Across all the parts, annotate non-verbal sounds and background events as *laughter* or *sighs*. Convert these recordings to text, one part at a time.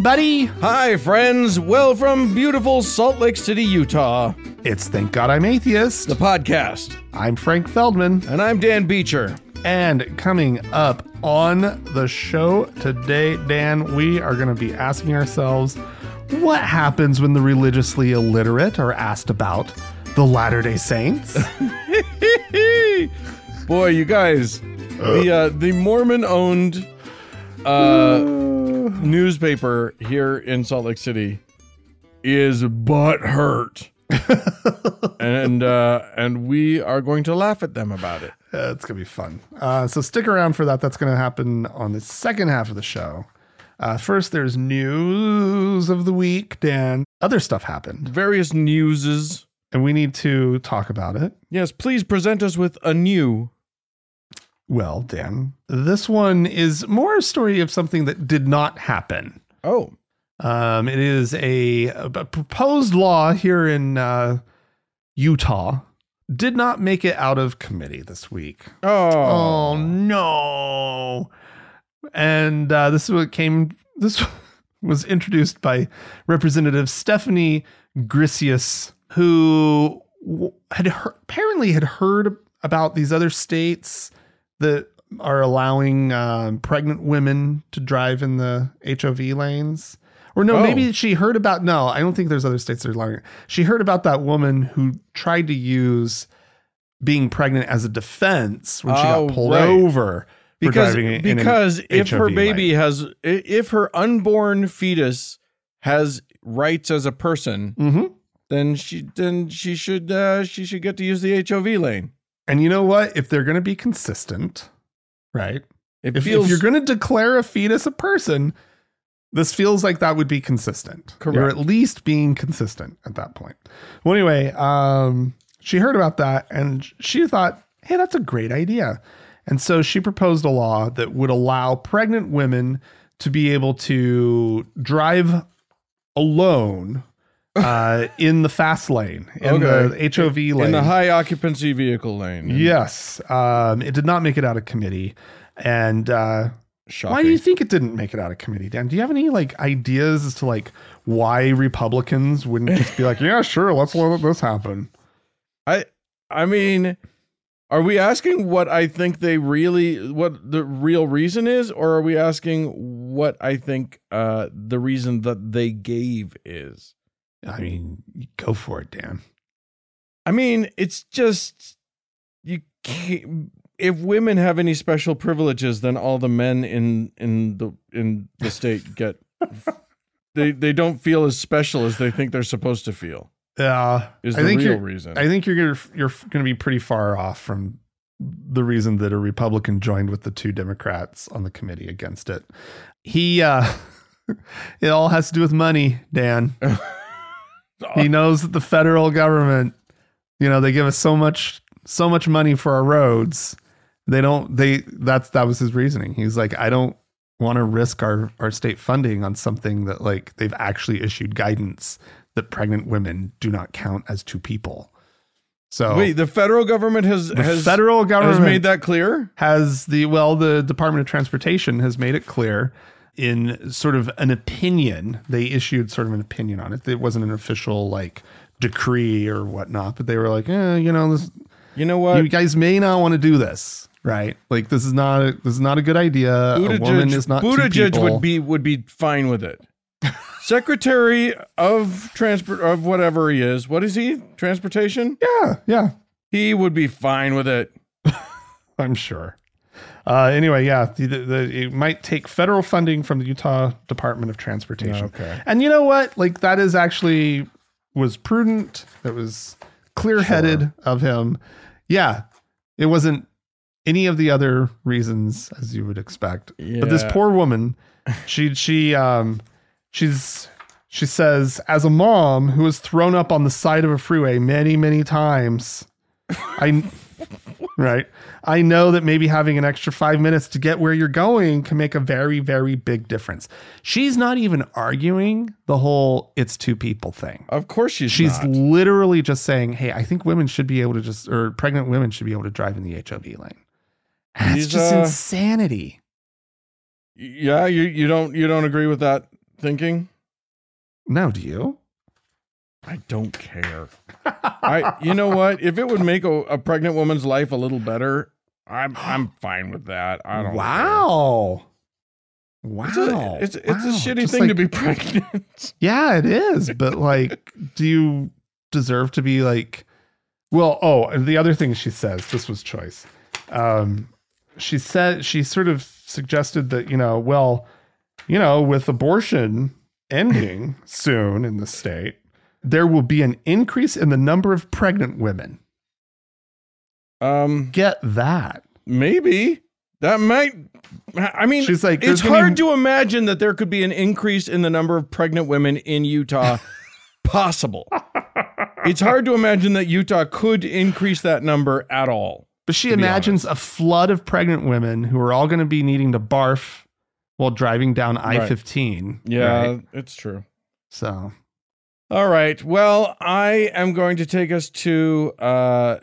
everybody. Hi, friends. Well, from beautiful Salt Lake City, Utah, It's Thank God I'm Atheist. the podcast. I'm Frank Feldman. And I'm Dan Beecher. And coming up on the show today, Dan, we are going to be asking ourselves what happens when the religiously illiterate are asked about the Latter day Saints? *laughs* Boy, you guys, the uh, the Mormon-owned uh, newspaper here in Salt Lake City is butt hurt, *laughs* and uh, and we are going to laugh at them about it. Uh, it's going to be fun. Uh, so stick around for that. That's going to happen on the second half of the show. Uh, first, there's news of the week, Dan. Other stuff happened, Various newses. and we need to talk about it. Yes, please present us with a new. Well, Dan, this one is more a story of something that did not happen. Oh, Um, it is a, a proposed law here in uh, Utah. Did not make it out of committee this week. oh, Oh no! And uh, this is what came. This *laughs* was introduced by Representative Stephanie Gricius, who had heard, apparently had heard about these other states that are allowing um, pregnant women to drive in the HOV lanes. Or no, Oh. maybe she heard about. No, I don't think there's other states that are allowing it. She heard about that woman who tried to use being pregnant as a defense when she Oh, got pulled right. over because driving in an because if her baby lane. has if her unborn fetus has rights as a person Mhm. then she then she should uh she should get to use the HOV lane And you know what? If they're going to be consistent, right? it If, feels if you're going to declare a fetus a person, this feels like that would be consistent. You're at least being consistent at that point. Well, anyway, um, she heard about that and she thought, hey, that's a great idea. And so she proposed a law that would allow pregnant women to be able to drive alone *laughs* uh, in the fast lane, in Okay. the HOV lane. in the high occupancy vehicle lane Yes. Um, it did not make it out of committee. And uh, why do you think it didn't make it out of committee, Dan? Do you have any like ideas as to like why Republicans wouldn't just be like, *laughs* yeah, sure, let's let this happen? I I mean are we asking what I think they really what the real reason is or are we asking what I think uh the reason that they gave is I mean, go for it, Dan. I mean, it's just you can't. If women have any special privileges, then all the men in in the in the state *laughs* get. they they don't feel as special as they think they're supposed to feel. Yeah, Is I the think real reason? I think you're gonna you're gonna be pretty far off from the reason that a Republican joined with the two Democrats on the committee against it. He uh *laughs* it all has to do with money, Dan. *laughs* he *laughs* knows that the federal government, you know, they give us so much so much money for our roads. They don't they that's that was his reasoning. He's like, I don't want to risk our our state funding on something that like they've actually issued guidance that pregnant women do not count as two people. So Wait, the federal government has the has federal government has made that clear. has the well the department of transportation has made it clear in sort of an opinion they issued sort of an opinion on it it wasn't an official like decree or whatnot but they were like eh, you know this You know what? you guys may not want to do this right like this is not a, this is not a good idea a woman is not Buttigieg would be would be fine with it. *laughs* Secretary of transport of whatever he is. What is he? Transportation? yeah yeah He would be fine with it. *laughs* i'm sure uh, anyway, yeah, the, the, it might take federal funding from the Utah Department of Transportation. Okay. And you know what? Like that is actually was prudent. It was clear-headed of him. Yeah. It wasn't any of the other reasons as you would expect. But this poor woman, she she um she's she says as a mom who was thrown up on the side of a freeway many many times, I *laughs* right. I know that maybe having an extra five minutes to get where you're going can make a very, very big difference. She's not even arguing the whole it's two people thing. Of course she's She's not. literally just saying, hey, I think women should be able to just, or pregnant women should be able to drive in the HOV lane. That's She's, just uh, insanity. Yeah, you you don't you don't agree with that thinking? No, do you? I don't care. I you know what? If it would make a, a pregnant woman's life a little better, I'm I'm fine with that. I don't. Wow. Wow. It's a, it's, it's Wow. a shitty Just thing to be *laughs* pregnant. Yeah, it is. But like, do you deserve to be like? Well, oh, and the other thing she says, this was choice. Um, she said she sort of suggested that you know, well, you know, with abortion ending *laughs* soon in the state, there will be an increase in the number of pregnant women. Um, Get that? maybe that might. I mean, She's like, it's there's gonna hard be- to imagine that there could be an increase in the number of pregnant women in Utah. *laughs* Possible. It's hard to imagine that Utah could increase that number at all. But she be imagines a flood of pregnant women who are all going to be needing to barf while driving down I 15. Yeah, it's true. So, All right. Well, I am going to take us to uh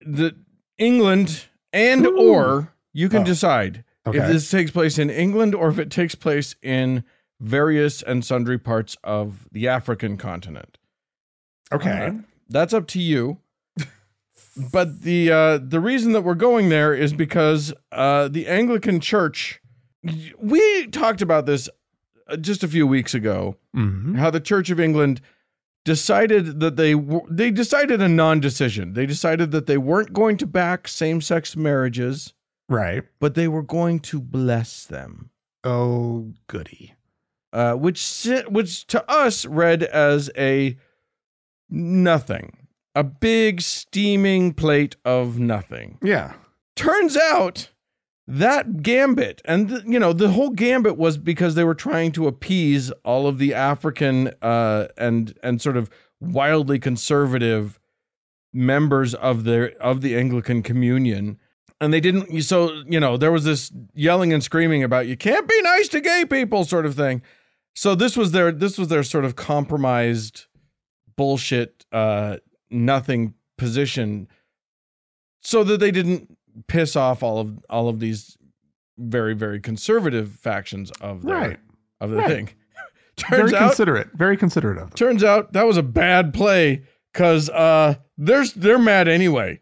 the England and Ooh. or you can Oh. decide okay. if this takes place in England or if it takes place in various and sundry parts of the African continent. okay. Uh, that's up to you. but the uh the reason that we're going there is because uh the Anglican Church we talked about this just a few weeks ago Mhm. how the Church of England decided that they they decided a non-decision. They decided that they weren't going to back same-sex marriages, Right. but they were going to bless them. Oh, goody. Uh, which which to us read as a nothing, a big steaming plate of nothing. Yeah. Turns out that gambit. And you know the whole gambit was because they were trying to appease all of the african uh and and sort of wildly conservative members of the of the anglican communion. And they didn't so you know there was this yelling and screaming about you can't be nice to gay people sort of thing. So this was their this was their sort of compromised bullshit uh nothing position. So that they didn't piss off all of all of these very very conservative factions of their, Right. of the Right. thing. *laughs* turns Very out considerate. Very considerate of them. turns out that was a bad play cuz uh they're they're mad anyway.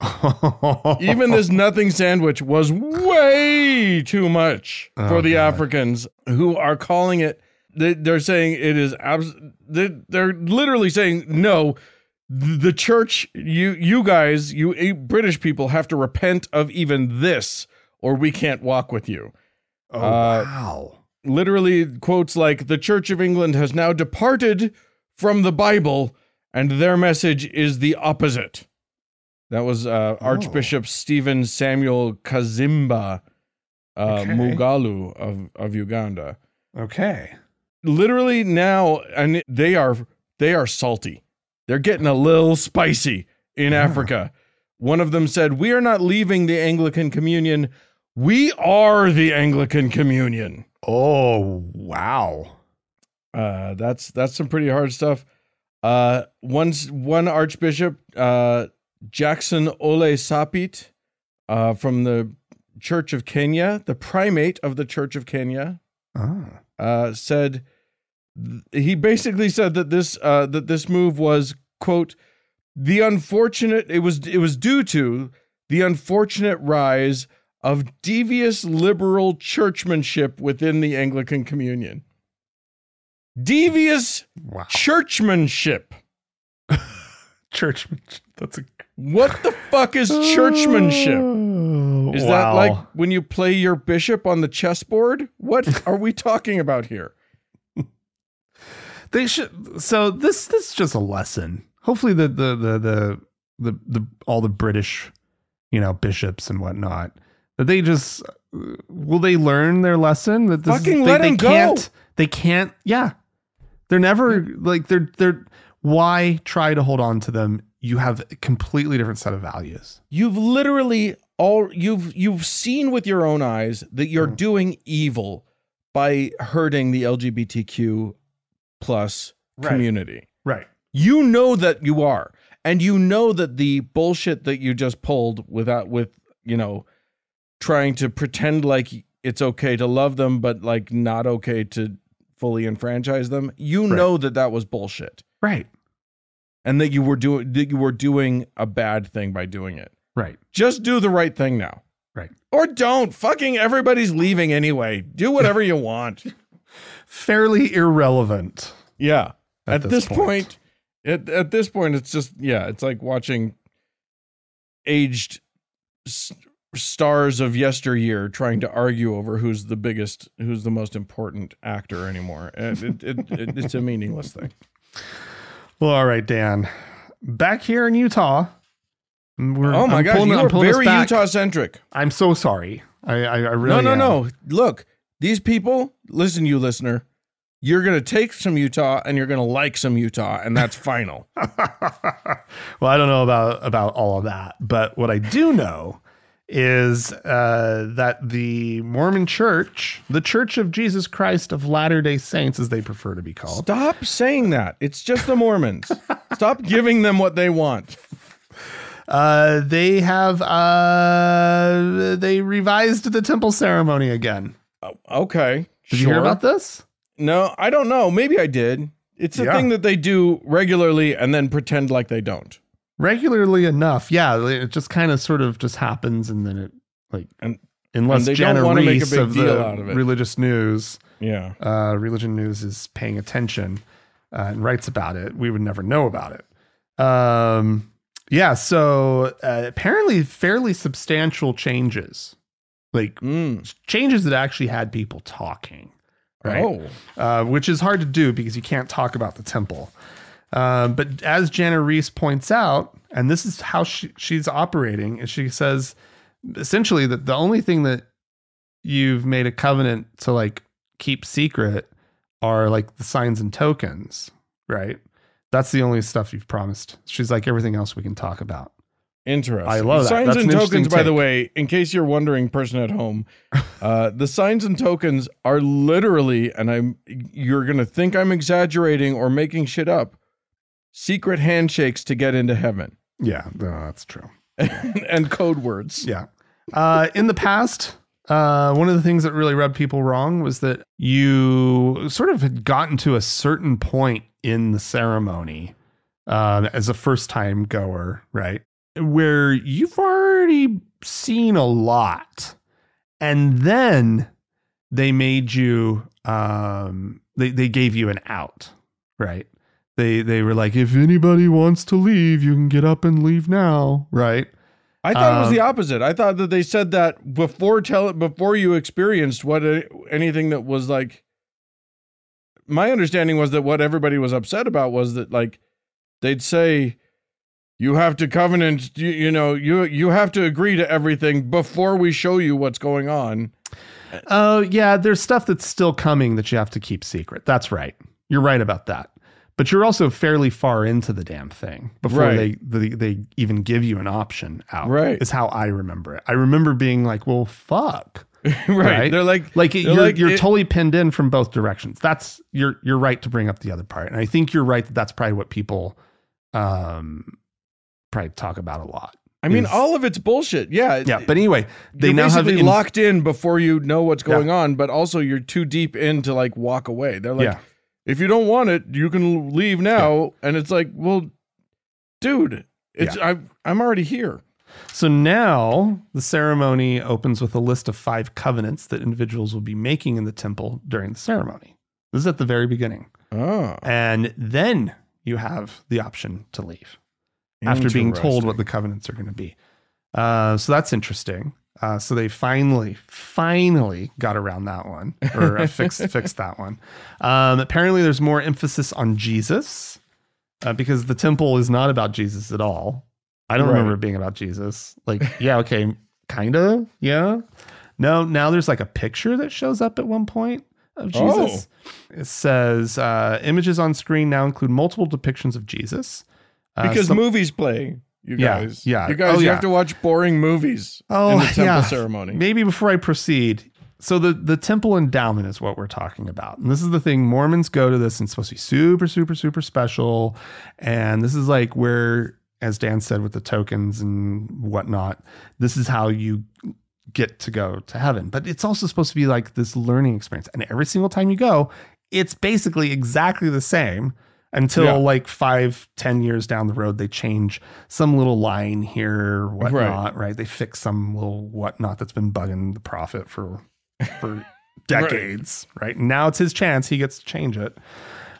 *laughs* Even this nothing sandwich was way too much Oh, for the God. Africans who are calling it they, they're saying it is abs- they, they're literally saying no the church you you guys you british people have to repent of even this or we can't walk with you oh, Uh, wow. literally quotes like the church of england has now departed from the bible and their message is the opposite that was uh, Oh. archbishop stephen samuel kaziimba uh, Okay. mugalu of, of uganda Okay. literally now and they are they are salty they're getting a little spicy in Yeah. africa one of them said we are not leaving the anglican communion we are the anglican communion Oh, wow. uh that's that's some pretty hard stuff uh one one archbishop uh jackson ole sapit uh from the church of kenya the primate of the church of kenya Ah. uh, said he basically said that this uh, that this move was quote the unfortunate it was it was due to the unfortunate rise of devious liberal churchmanship within the Anglican Communion. Devious Wow. churchmanship. *laughs* Churchman. That's a What the fuck is churchmanship? Oh, Is that like when you play your bishop on the chessboard? What are we talking about here? They should so this this is just a lesson. Hopefully the the the the the, the all the british you know bishops and whatnot that they just uh, will they learn their lesson that this Fucking is, they, let they go. can't they can't yeah. They're never like they're they're why try to hold on to them? You have a completely different set of values. You've literally all you've you've seen with your own eyes that you're Mm. doing evil by hurting the LGBTQ plus Right. community. right You know that you are. And you know that the bullshit that you just pulled without with, you know, trying to pretend like it's okay to love them but like not okay to fully enfranchise them, you know that that was bullshit Right. and that you were doing that you were doing a bad thing by doing it. Right. Just do the right thing now. Right. Or don't. Fucking everybody's leaving anyway. Do whatever you want. *laughs* Fairly irrelevant. Yeah. At At, this this, point. point, at, at this point, it's just yeah, it's like watching aged s- stars of yesteryear trying to argue over who's the biggest, who's the most important actor anymore. And it, it, it, it's a meaningless thing. Well, all right, Dan. Back here in Utah. Mm, we're, Oh my I'm god, pulling- you I'm are very. Utah centric. I'm so sorry. I, I, I really no, no, am. no. Look, these people. Listen, you listener. You're gonna take some Utah and you're gonna like some Utah, and that's *laughs* final. well, I don't know about about all of that, but what I do know is uh, that the Mormon Church, the Church of Jesus Christ of Latter Day Saints, as they prefer to be called, Stop saying that. It's just the Mormons. Stop giving them what they want. *laughs* uh, they have uh, they revised the temple ceremony again. Oh, okay. Did you hear about this? No, I don't know. Maybe I did. It's a Yeah. thing that they do regularly and then pretend like they don't. Regularly enough, yeah. It just kind of sort of just happens, and then it like And- unless and they wanna make a Riess big of deal the out of it. religious news. Yeah. uh, religion news is paying attention uh, and writes about it, we would never know about it. Um, yeah, so uh, apparently, fairly substantial changes, like Mm. changes that actually had people talking, right? Oh. Uh, which is hard to do because you can't talk about the temple. Um, but as Jana Riess points out, and this is how she, she's operating, is she says essentially that the only thing that you've made a covenant to like keep secret are like the signs and tokens, right? That's the only stuff you've promised. She's like everything else we can talk about. Interesting. I love that. Signs That's and an tokens, by the way, in case you're wondering, person at home, *laughs* uh, the signs and tokens are literally, and I'm you're gonna think I'm exaggerating or making shit up, secret handshakes to get into heaven Yeah, no, that's true. *laughs* and code words. Yeah. Uh, in the past, uh, one of the things that really rubbed people wrong was that you sort of had gotten to a certain point in the ceremony um, as a first time goer, right? Where you've already seen a lot. And then they made you, um, they, they gave you an out, right? They, they were like, if anybody wants to leave, you can get up and leave now, right? I thought it was Um, the opposite. I thought that they said that before tell it before you experienced what anything that was like. My understanding was that what everybody was upset about was that like they'd say you have to covenant you, you know you you have to agree to everything before we show you what's going on. Oh, yeah, there's stuff that's still coming that you have to keep secret. That's right. You're right about that. But you're also fairly far into the damn thing before Right. they, they they even give you an option out. Right. Is how I remember it. I remember being like, well, fuck. *laughs* right. Right. They're like Like They're you're like, you're it- totally pinned in from both directions. That's you're you're right to bring up the other part. And I think you're right that that's probably what people um probably talk about a lot. I mean is- all of it's bullshit. Yeah. Yeah, but anyway, they you're now have locked in before you know what's going on, but also you're too deep in to like walk away. They're like, Yeah. if you don't want it, you can leave now. And it's like, well, dude, it's I'm I'm already here. So now the ceremony opens with a list of five covenants that individuals will be making in the temple during the ceremony. This is at the very beginning. Oh, And then you have the option to leave after being told what the covenants are going to be. Uh, so that's interesting. Uh, so they finally, finally got around that one or uh, *laughs* fixed fixed that one. Um, apparently, there's more emphasis on Jesus uh, because the temple is not about Jesus at all. I don't Right. remember it being about Jesus. Like, yeah, okay, kind of, yeah. No, now there's like a picture that shows up at one point of Jesus. It says uh, images on screen now include multiple depictions of Jesus. Uh, because some- movies play. You Yeah, guys, yeah. you guys, Oh, you yeah. have to watch boring movies Oh, in the temple yeah. ceremony. Maybe before I proceed. So the the temple endowment is what we're talking about. And this is the thing Mormons go to this and it's supposed to be super super super special and this is like where as Dan said with the tokens and whatnot, this is how you get to go to heaven. But it's also supposed to be like this learning experience. And every single time you go, it's basically exactly the same until Yeah. like five, ten years down the road, they change some little line here, whatnot, right. They fix some little whatnot that's been bugging the prophet for for *laughs* decades, right? Now it's his chance. He gets to change it.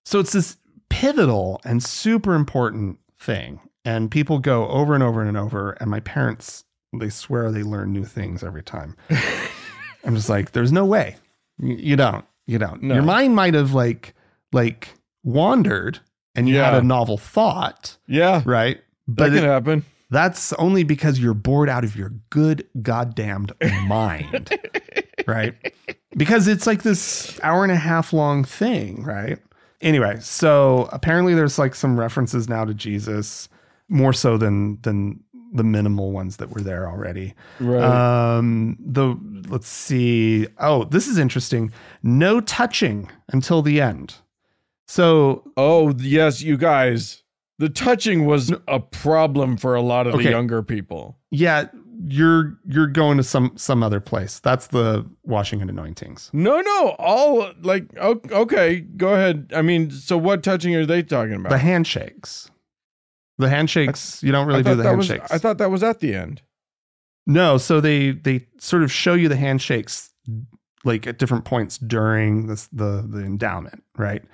So it's this pivotal and super important thing. And people go over and over and over. And my parents, they swear they learn new things every time. *laughs* I'm just like, there's no way. You, you don't. You don't. No. Your mind might have like like wandered and you had a novel thought, Yeah, right? that But can it- happen. that's only because you're bored out of your good goddamned *laughs* mind, right? *laughs* Because it's like this hour and a half long thing, right? Anyway, so apparently there's like some references now to Jesus, more so than than the minimal ones that were there already. Right. Um, the let's see. Oh, this is interesting. No touching until the end. So oh, yes, you guys. The touching was a problem for a lot of Okay. the younger people. yeah, you're you're going to some some other place. That's the washing and anointings. No, no, all like okay, go ahead. I mean, so what touching are they talking about? The handshakes. The handshakes, you don't really do the that was handshakes. I thought that was at the end. no, so they they sort of show you the handshakes like at different points during this the the endowment, right?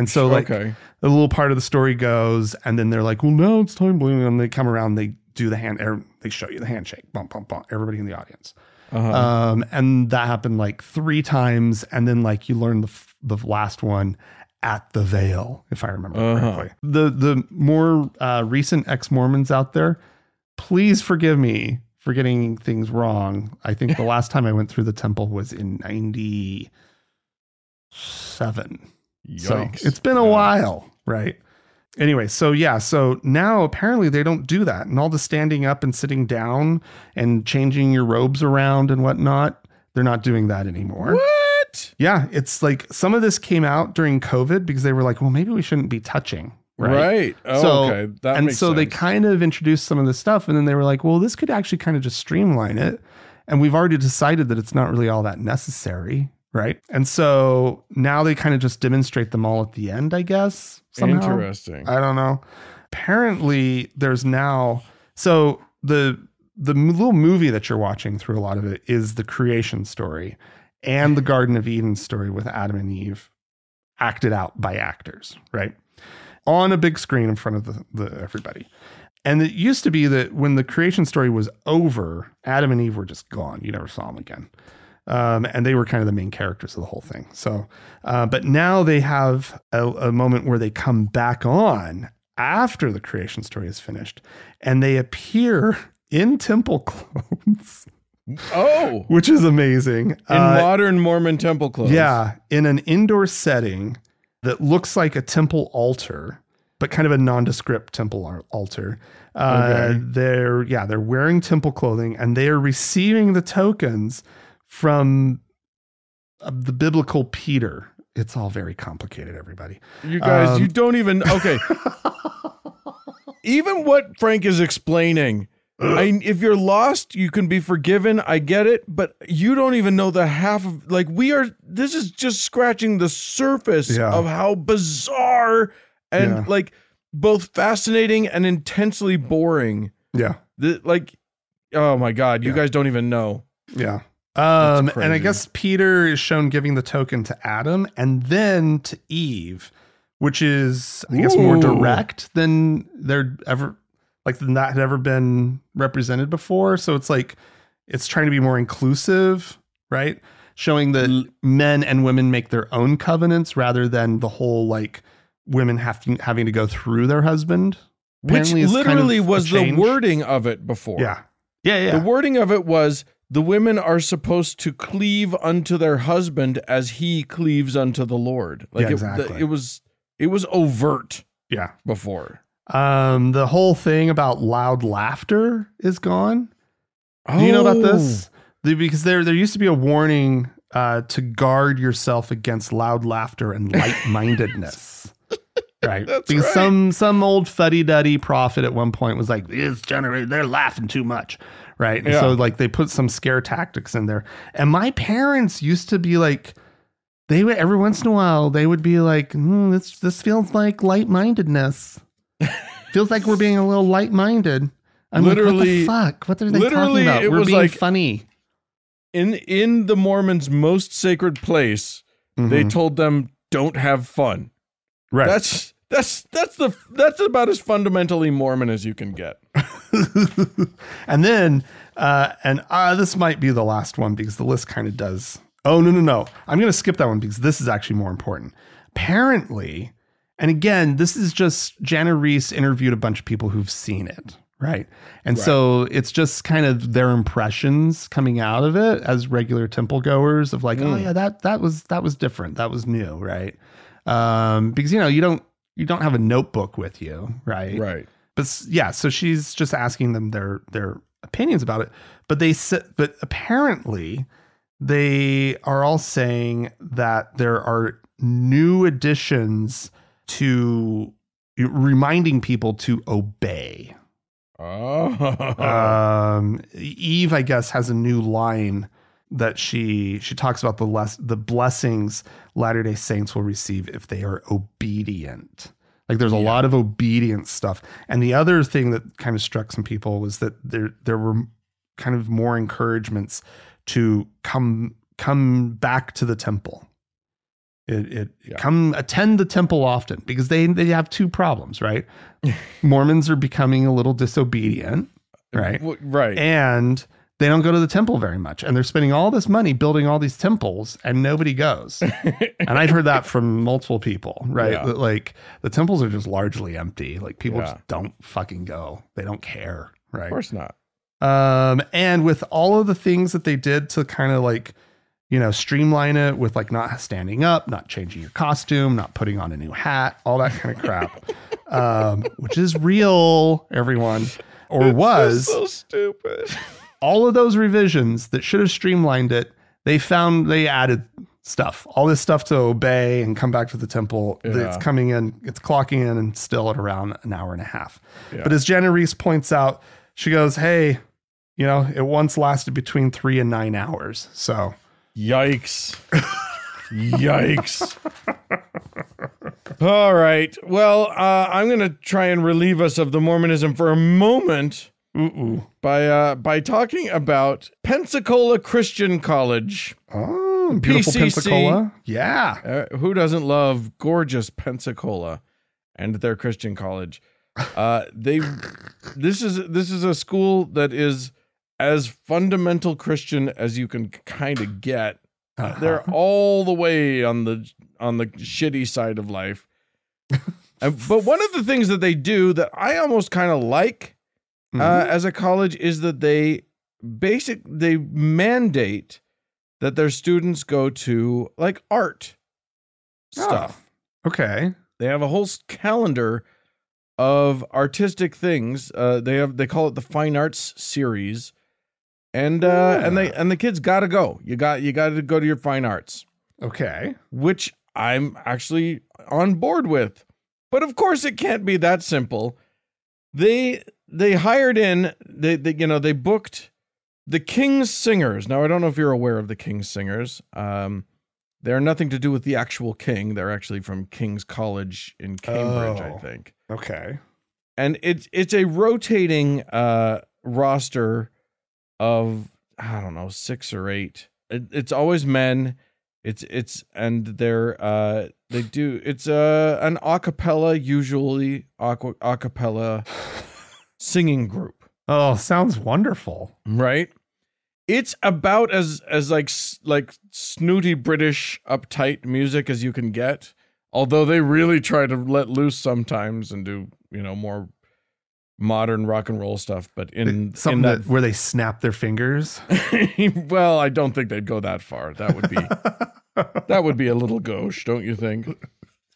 And so like okay, a little part of the story goes, and then they're like, "Well, now it's time," and they come around, they do the hand, er, they show you the handshake, bump, bump, bump, everybody in the audience, uh-huh. um, and that happened like three times, and then like you learn the f- the last one at the veil, if I remember Uh-huh. correctly. The the more uh, recent ex Mormons out there, please forgive me for getting things wrong. I think the *laughs* last time I went through the temple was in ninety seven. So it's been a Yeah. while, right? Anyway, so yeah, so now apparently they don't do that. And all the standing up and sitting down and changing your robes around and whatnot, they're not doing that anymore. What? Yeah, it's like some of this came out during COVID because they were like, well, maybe we shouldn't be touching. Right. Right. Oh, So- okay. That and so they kind of introduced some of this stuff. And then they were like, well, this could actually kind of just streamline it. And we've already decided that it's not really all that necessary. Right. And so now they kind of just demonstrate them all at the end, I guess. Somehow. Interesting. I don't know. Apparently, there's now so the the little movie that you're watching through a lot of it is the creation story and the Garden of Eden story with Adam and Eve acted out by actors, right? On a big screen in front of the, the everybody. And it used to be that when the creation story was over, Adam and Eve were just gone. You never saw them again. Um, and they were kind of the main characters of the whole thing. So, uh, but now they have a, a moment where they come back on after the creation story is finished and they appear *laughs* in temple clothes, oh, *laughs* which is amazing. in Uh, modern Mormon temple clothes. yeah, in an indoor setting that looks like a temple altar, but kind of a nondescript temple ar- altar. Uh, Okay. They're yeah, they're wearing temple clothing and they are receiving the tokens from uh, the biblical Peter. It's all very complicated, everybody. You guys, Um, you don't even okay. *laughs* even what Frank is explaining. I, if you're lost, you can be forgiven. I get it, but you don't even know the half of like we are. This is just scratching the surface Yeah. of how bizarre and Yeah. like both fascinating and intensely boring. Yeah, The, like, oh my god, you Yeah. guys don't even know. yeah. Um, and I guess Peter is shown giving the token to Adam and then to Eve, which is I guess more direct than there ever like than that had ever been represented before. So it's like it's trying to be more inclusive, right? Showing that men and women make their own covenants rather than the whole like women having having to go through their husband. Which it's kind literally of was the wording of it before. Yeah. Yeah, yeah. The wording of it was the women are supposed to cleave unto their husband as he cleaves unto the Lord. Like Yeah, it, the- it was it was overt yeah. before. Um, the whole thing about loud laughter is gone. Do you know about Oh. this? The- because there there used to be a warning uh, to guard yourself against loud laughter and *laughs* light mindedness. right. That's because right. some some old fuddy duddy prophet at one point was like, "This generation they're laughing too much." Right. And Yeah. so like they put some scare tactics in there. And my parents used to be like they would every once in a while they would be like, hmm, "This this feels like light mindedness. *laughs* feels like we're being a little light minded." I'm Literally- like, what the fuck? What are they literally, talking about? it we're was being like- funny. In in the Mormons' most sacred place, they Mhm. told them don't have fun. right. That's that's that's the that's about as fundamentally Mormon as you can get. *laughs* and then, uh, and uh, this might be the last one because the list kind of does. Oh, no, no, no. I'm going to skip that one because this is actually more important. Apparently, and again, this is just Jana Riess interviewed a bunch of people who've seen it, right? And Right. so it's just kind of their impressions coming out of it as regular temple goers of like, oh Mm. yeah, that that was that was different, that was new, right? Um, because you know you don't you don't have a notebook with you, right? Right. But yeah, so she's just asking them their their opinions about it. But they said, but apparently they are all saying that there are new additions to reminding people to obey. Oh. Um, Eve, I guess, has a new line that she she talks about the less the blessings Latter Day Saints will receive if they are obedient. Like there's a Yeah. lot of obedience stuff. And the other thing that kind of struck some people was that there there were kind of more encouragements to come come back to the temple. It, it Yeah. come attend the temple often because they they have two problems, right? *laughs* Mormons are becoming a little disobedient, uh, right? W- right. And they don't go to the temple very much. And they're spending all this money building all these temples and nobody goes. *laughs* and I've heard that from multiple people, right? Yeah. Like the temples are just largely empty. Like people Yeah. just don't fucking go. They don't care, right? of course not. Um, and with all of the things that they did to kind of like, you know, streamline it with like not standing up, not changing your costume, not putting on a new hat, all that kind of crap, *laughs* um, which is real, everyone, or It's was so stupid. All of those revisions that should have streamlined it. They found they added stuff, all this stuff to obey and come back to the temple. Yeah. It's coming in, it's clocking in, and still at around an hour and a half. Yeah. But as Jana Riess points out, she goes, "Hey, you know, it once lasted between three and nine hours. So Yikes. *laughs* Yikes. All right. Well, uh, I'm going to try and relieve us of the Mormonism for a moment ooh, by uh, by talking about Pensacola Christian College. oh, beautiful PCC. Pensacola. Yeah, Uh, who doesn't love gorgeous Pensacola and their Christian college? Uh, they this is this is a school that is as fundamental Christian as you can kind of get. Uh-huh. They're all the way on the on the shitty side of life. *laughs* Uh, but one of the things that they do that I almost kind of like uh, Mhm. as a college is that they basic they mandate that their students go to like art Oh. stuff. okay. They have a whole calendar of artistic things. Uh, they have they call it the fine arts series, and uh, and they and the kids got to go. You got you got to go to your fine arts, Okay. which I'm actually on board with. But of course, it can't be that simple. They they hired in they, they you know they booked the King's Singers. Now I don't know if you're aware of the King's Singers. Um, they're nothing to do with the actual king. They're actually from King's College in Cambridge, I Oh. think. Okay. And it's it's a rotating uh, roster of I don't know six or eight. It, it's always men. It's it's and they're uh they do it's uh an acapella usually aqua, acapella *laughs* singing group Oh, sounds wonderful. right it's about as as like like snooty british uptight music as you can get although they really try to let loose sometimes and do you know more modern rock and roll stuff but in Something in that, where they snap their fingers. *laughs* well i don't think they'd go that far that would be *laughs* that would be a little gauche don't you think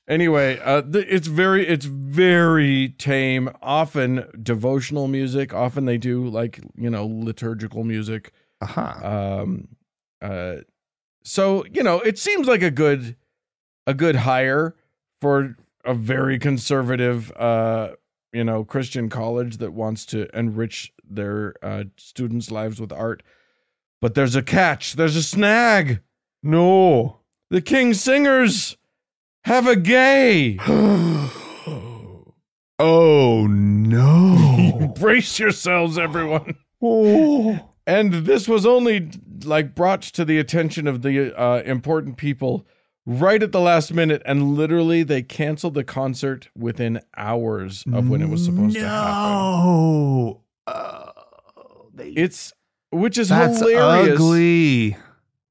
anyway uh th- it's very it's very tame. Often devotional music. Often they do like you know liturgical music. Uh-huh. um uh so you know it seems like a good a good hire for a very conservative uh you know christian college that wants to enrich their uh students lives with art. But there's a catch. There's a snag. No. the King Singers have a gay. *gasps* oh no. *laughs* Brace yourselves, everyone. oh. And this was only like brought to the attention of the uh, important people right at the last minute, and literally they canceled the concert within hours of when it was supposed to happen. No. Oh, they, It's which is that's hilarious ugly.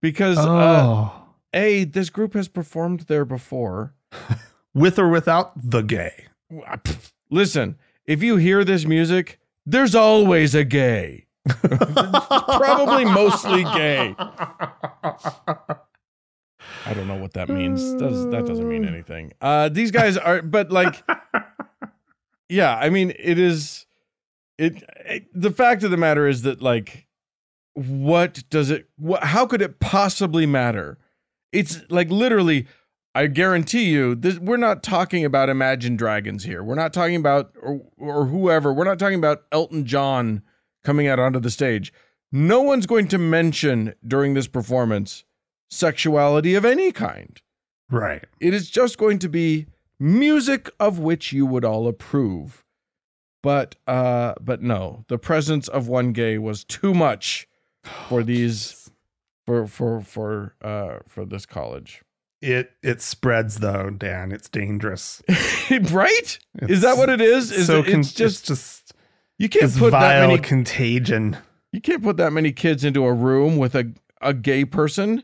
because uh, Oh. A this group has performed there before. *laughs* With or without the gay. *laughs* Listen, if you hear this music, there's always a gay. *laughs* Probably mostly gay. I don't know what that means. Does that doesn't mean anything. Uh these guys are but like yeah, I mean it is it, it the fact of the matter is that like what does it what, how could it possibly matter? It's like literally I guarantee you this we're not talking about Imagine Dragons here. We're not talking about or, or whoever. We're not talking about Elton John coming out onto the stage. No one's going to mention during this performance sexuality of any kind. Right. It is just going to be music of which you would all approve. But uh but no, the presence of one gay was too much for these for for for uh for this college. It it spreads though, Dan. It's dangerous. *laughs* right? It's is that what it is? Is so it, con- it's just it's just you can't put that many contagion. you can't put that many kids into a room with a a gay person.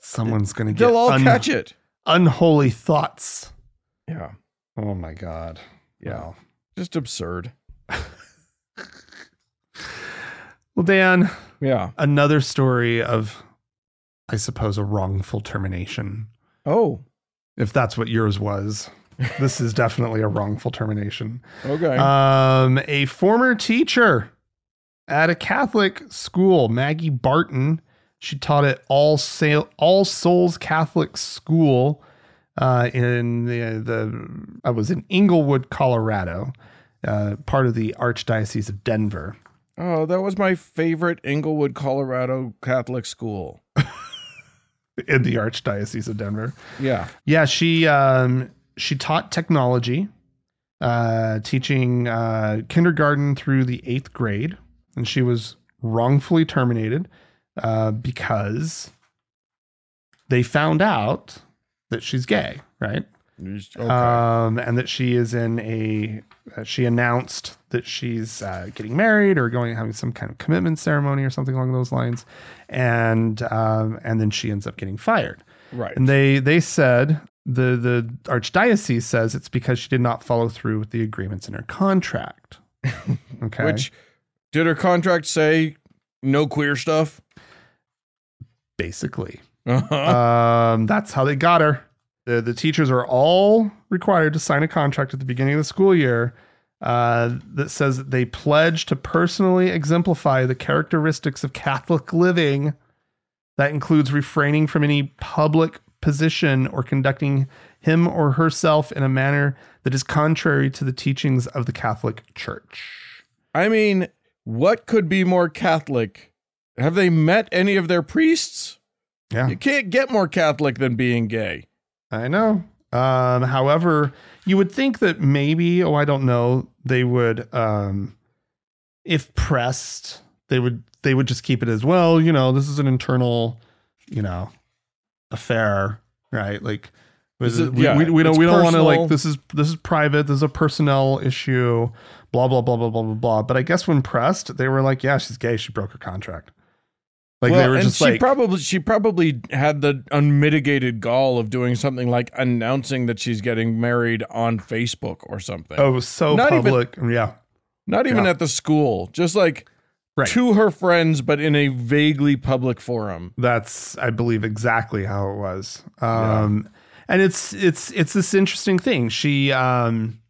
Someone's gonna get They'll all un- catch it. unholy thoughts. Yeah. Oh my god. Yeah. Wow. Just absurd. *laughs* Well, Dan, Yeah. another story of, I suppose, a wrongful termination. Oh. If that's what yours was, this is definitely a wrongful termination. Okay. Um, a former teacher at a Catholic school, Maggie Barton. She taught at All Sa- All Souls Catholic School uh, in the the I was in Englewood, Colorado, uh, part of the Archdiocese of Denver. oh, that was my favorite Englewood, Colorado Catholic school. *laughs* In the Archdiocese of Denver. Yeah. Yeah, she um, she taught technology, uh, teaching uh, kindergarten through the eighth grade, and she was wrongfully terminated uh, because they found out that she's gay, right? Okay. Um, and that she is in a. Uh, she announced that she's uh, getting married or going having some kind of commitment ceremony or something along those lines, and um, and then she ends up getting fired. right. And they they said the the archdiocese says it's because she did not follow through with the agreements in her contract. *laughs* Okay. Which did her contract say no queer stuff? basically. Uh-huh. Um that's how they got her. The the teachers are all required to sign a contract at the beginning of the school year uh, that says that they pledge to personally exemplify the characteristics of Catholic living. That includes refraining from any public position or conducting him or herself in a manner that is contrary to the teachings of the Catholic Church. I mean, what could be more Catholic? Have they met any of their priests? Yeah. You can't get more Catholic than being gay. I know. Um, however, you would think that maybe, oh, I don't know, they would, um, if pressed, they would they would just keep it as well. You know, this is an internal, you know, affair, right? Like, Is we, it- we, yeah, we, we don't we don't want to like this is this is private. This is a personnel issue. Blah blah blah blah blah blah blah. But I guess when pressed, they were like, yeah, she's gay. She broke her contract. Like well, they were and just she like, probably she probably had the unmitigated gall of doing something like announcing that she's getting married on Facebook or something. oh, so Not even- public. yeah, Not even yeah. at the school, just like Right. to her friends, but in a vaguely public forum. That's I believe exactly how it was. Um and it's it's it's this interesting thing. She um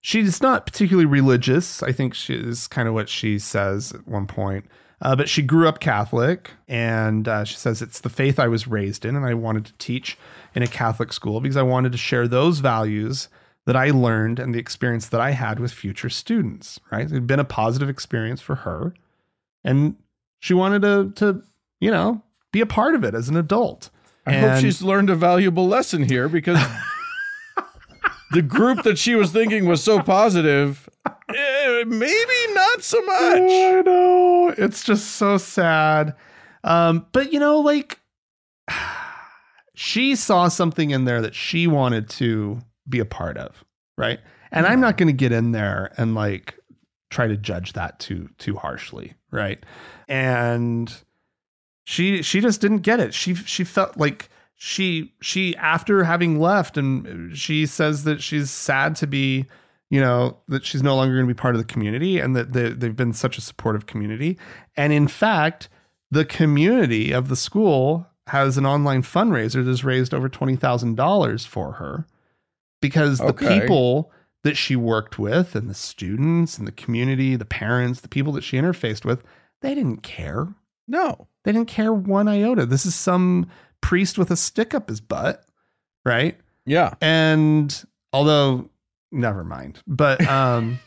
she's not particularly religious. I think she is kind of what she says at one point. Uh, but she grew up Catholic, and uh, she says it's the faith I was raised in, and I wanted to teach in a Catholic school because I wanted to share those values that I learned and the experience that I had with future students. Right, it had been a positive experience for her, and she wanted to to you know be a part of it as an adult. I hope she's learned a valuable lesson here because *laughs* the group that she was thinking was so positive, eh, maybe not so much. I know. It's just so sad. Um, but you know, like *sighs* she saw something in there that she wanted to be a part of, right? And I'm not going to get in there and like try to judge that too too harshly, right? And she she just didn't get it. She she felt like she she after having left and she says that she's sad to be you know that she's no longer going to be part of the community and that they, they've been such a supportive community. And in fact the community of the school has an online fundraiser that's raised over $20000 for her because the people that she worked with and the students and the community the parents the people that she interfaced with they didn't care. No. they didn't care one iota. This is some priest with a stick up his butt right? Yeah. and although never mind but um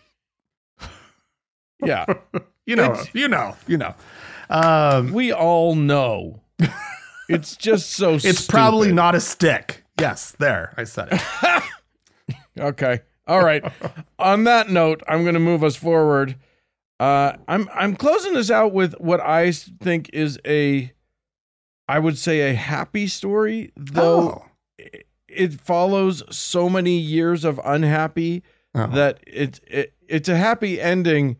Yeah. *laughs* you know It's- you know you know um we all know. It's just so *laughs* it's probably not a stick yes there i said it *laughs* Okay. All right. On that note, I'm going to move us forward. Uh, I'm I'm closing this out with what I think is a, I would say a happy story, though it, it follows so many years of unhappy Oh. that it, it it's a happy ending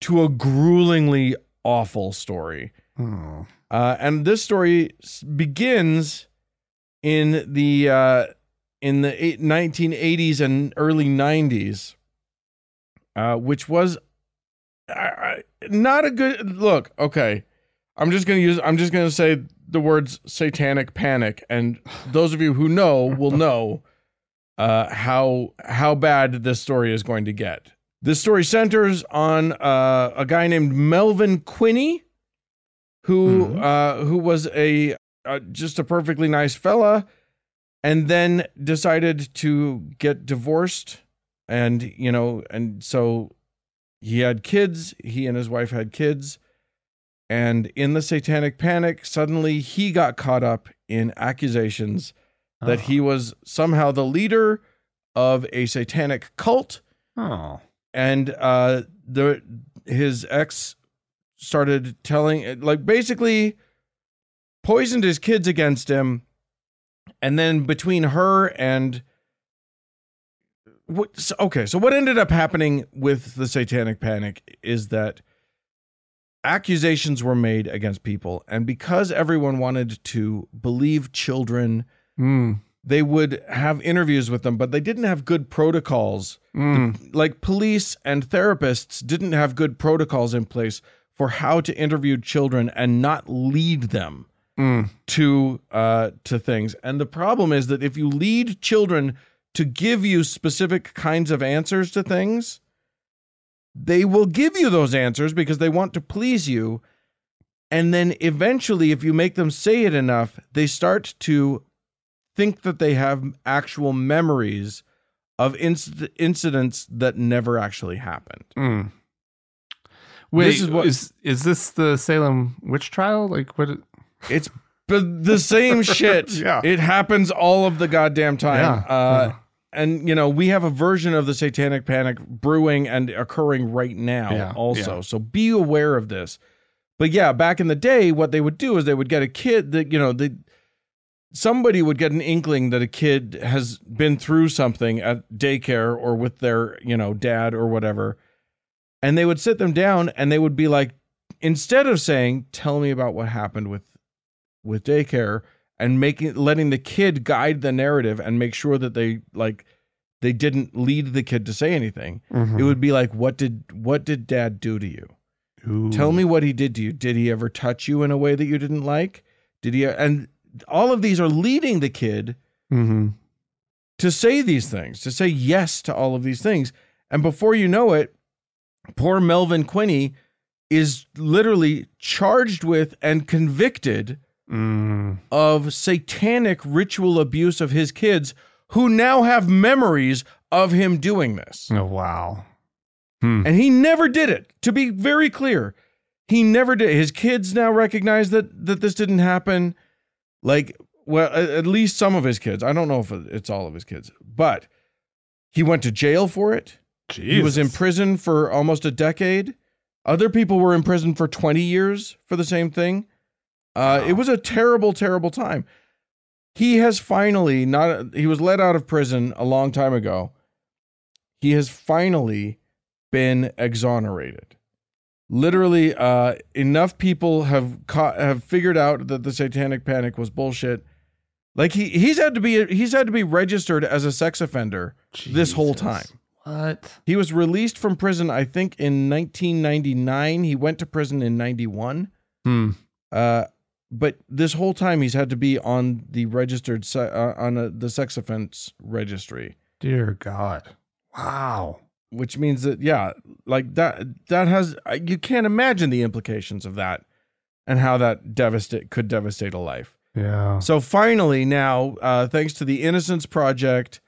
to a gruelingly awful story. Oh. Uh, and this story begins in the uh, in the eight, 1980s and early 90s, uh, which was I, I, not a good look. Okay, I'm just gonna use. I'm just gonna say the words "satanic panic," and those of you who know will know uh, how how bad this story is going to get. This story centers on uh, a guy named Melvin Quinney, who Mhm. uh, who was a uh, just a perfectly nice fella, and then decided to get divorced, and you know, and so he had kids. He and his wife had kids, and in the satanic panic, suddenly he got caught up in accusations that Oh. he was somehow the leader of a satanic cult. Oh. And uh the his ex started telling like basically poisoned his kids against him. And then between her and what so- okay so what ended up happening with the satanic panic is that accusations were made against people and because everyone wanted to believe children Mm. they would have interviews with them but they didn't have good protocols Mm. like police and therapists didn't have good protocols in place for how to interview children and not lead them Mm. to uh to things and the problem is that if you lead children to give you specific kinds of answers to things they will give you those answers because they want to please you and then eventually if you make them say it enough they start to think that they have actual memories of inc- incidents that never actually happened Mm. Wait, This is what- is is this the Salem witch trial? Like what? it- *laughs* It's the same *laughs* shit. Yeah. It happens all of the goddamn time. Yeah, Uh, yeah. And, you know, we have a version of the satanic panic brewing and occurring right now Yeah, also. yeah. So be aware of this. But yeah, back in the day, what they would do is they would get a kid that, you know, they, somebody would get an inkling that a kid has been through something at daycare or with their, you know, dad or whatever. And they would sit them down and they would be like, instead of saying, tell me about what happened with with daycare and making letting the kid guide the narrative and make sure that they like they didn't lead the kid to say anything Mm-hmm. it would be like what did what did dad do to you Ooh. tell me what he did to you did he ever touch you in a way that you didn't like did he and all of these are leading the kid Mm-hmm. to say these things, to say yes to all of these things. And before you know it, poor Melvin Quinney is literally charged with and convicted Mm. of satanic ritual abuse of his kids who now have memories of him doing this. Oh wow. Hmm. And he never did it. To be very clear, he never did. His kids now recognize that that this didn't happen. Like well, at, at least some of his kids. I don't know if it's all of his kids, but he went to jail for it. He was in prison for almost a decade. Other people were in prison for 20 years for the same thing. Uh, It was a terrible, terrible time. He has finally not. He was let out of prison a long time ago. He has finally been exonerated. Literally, uh, enough people have caught, have figured out that the Satanic Panic was bullshit. Like he he's had to be he's had to be registered as a sex offender this whole time. What? He was released from prison, I think, in 1999. He went to prison in 91. Hmm. Uh, but this whole time, he's had to be on the registered se- uh, on a, the sex offense registry, Dear God. Wow. which means that yeah, like that that has you can't imagine the implications of that and how that devastate could devastate a life. Yeah. So finally, now, uh, thanks to the Innocence Project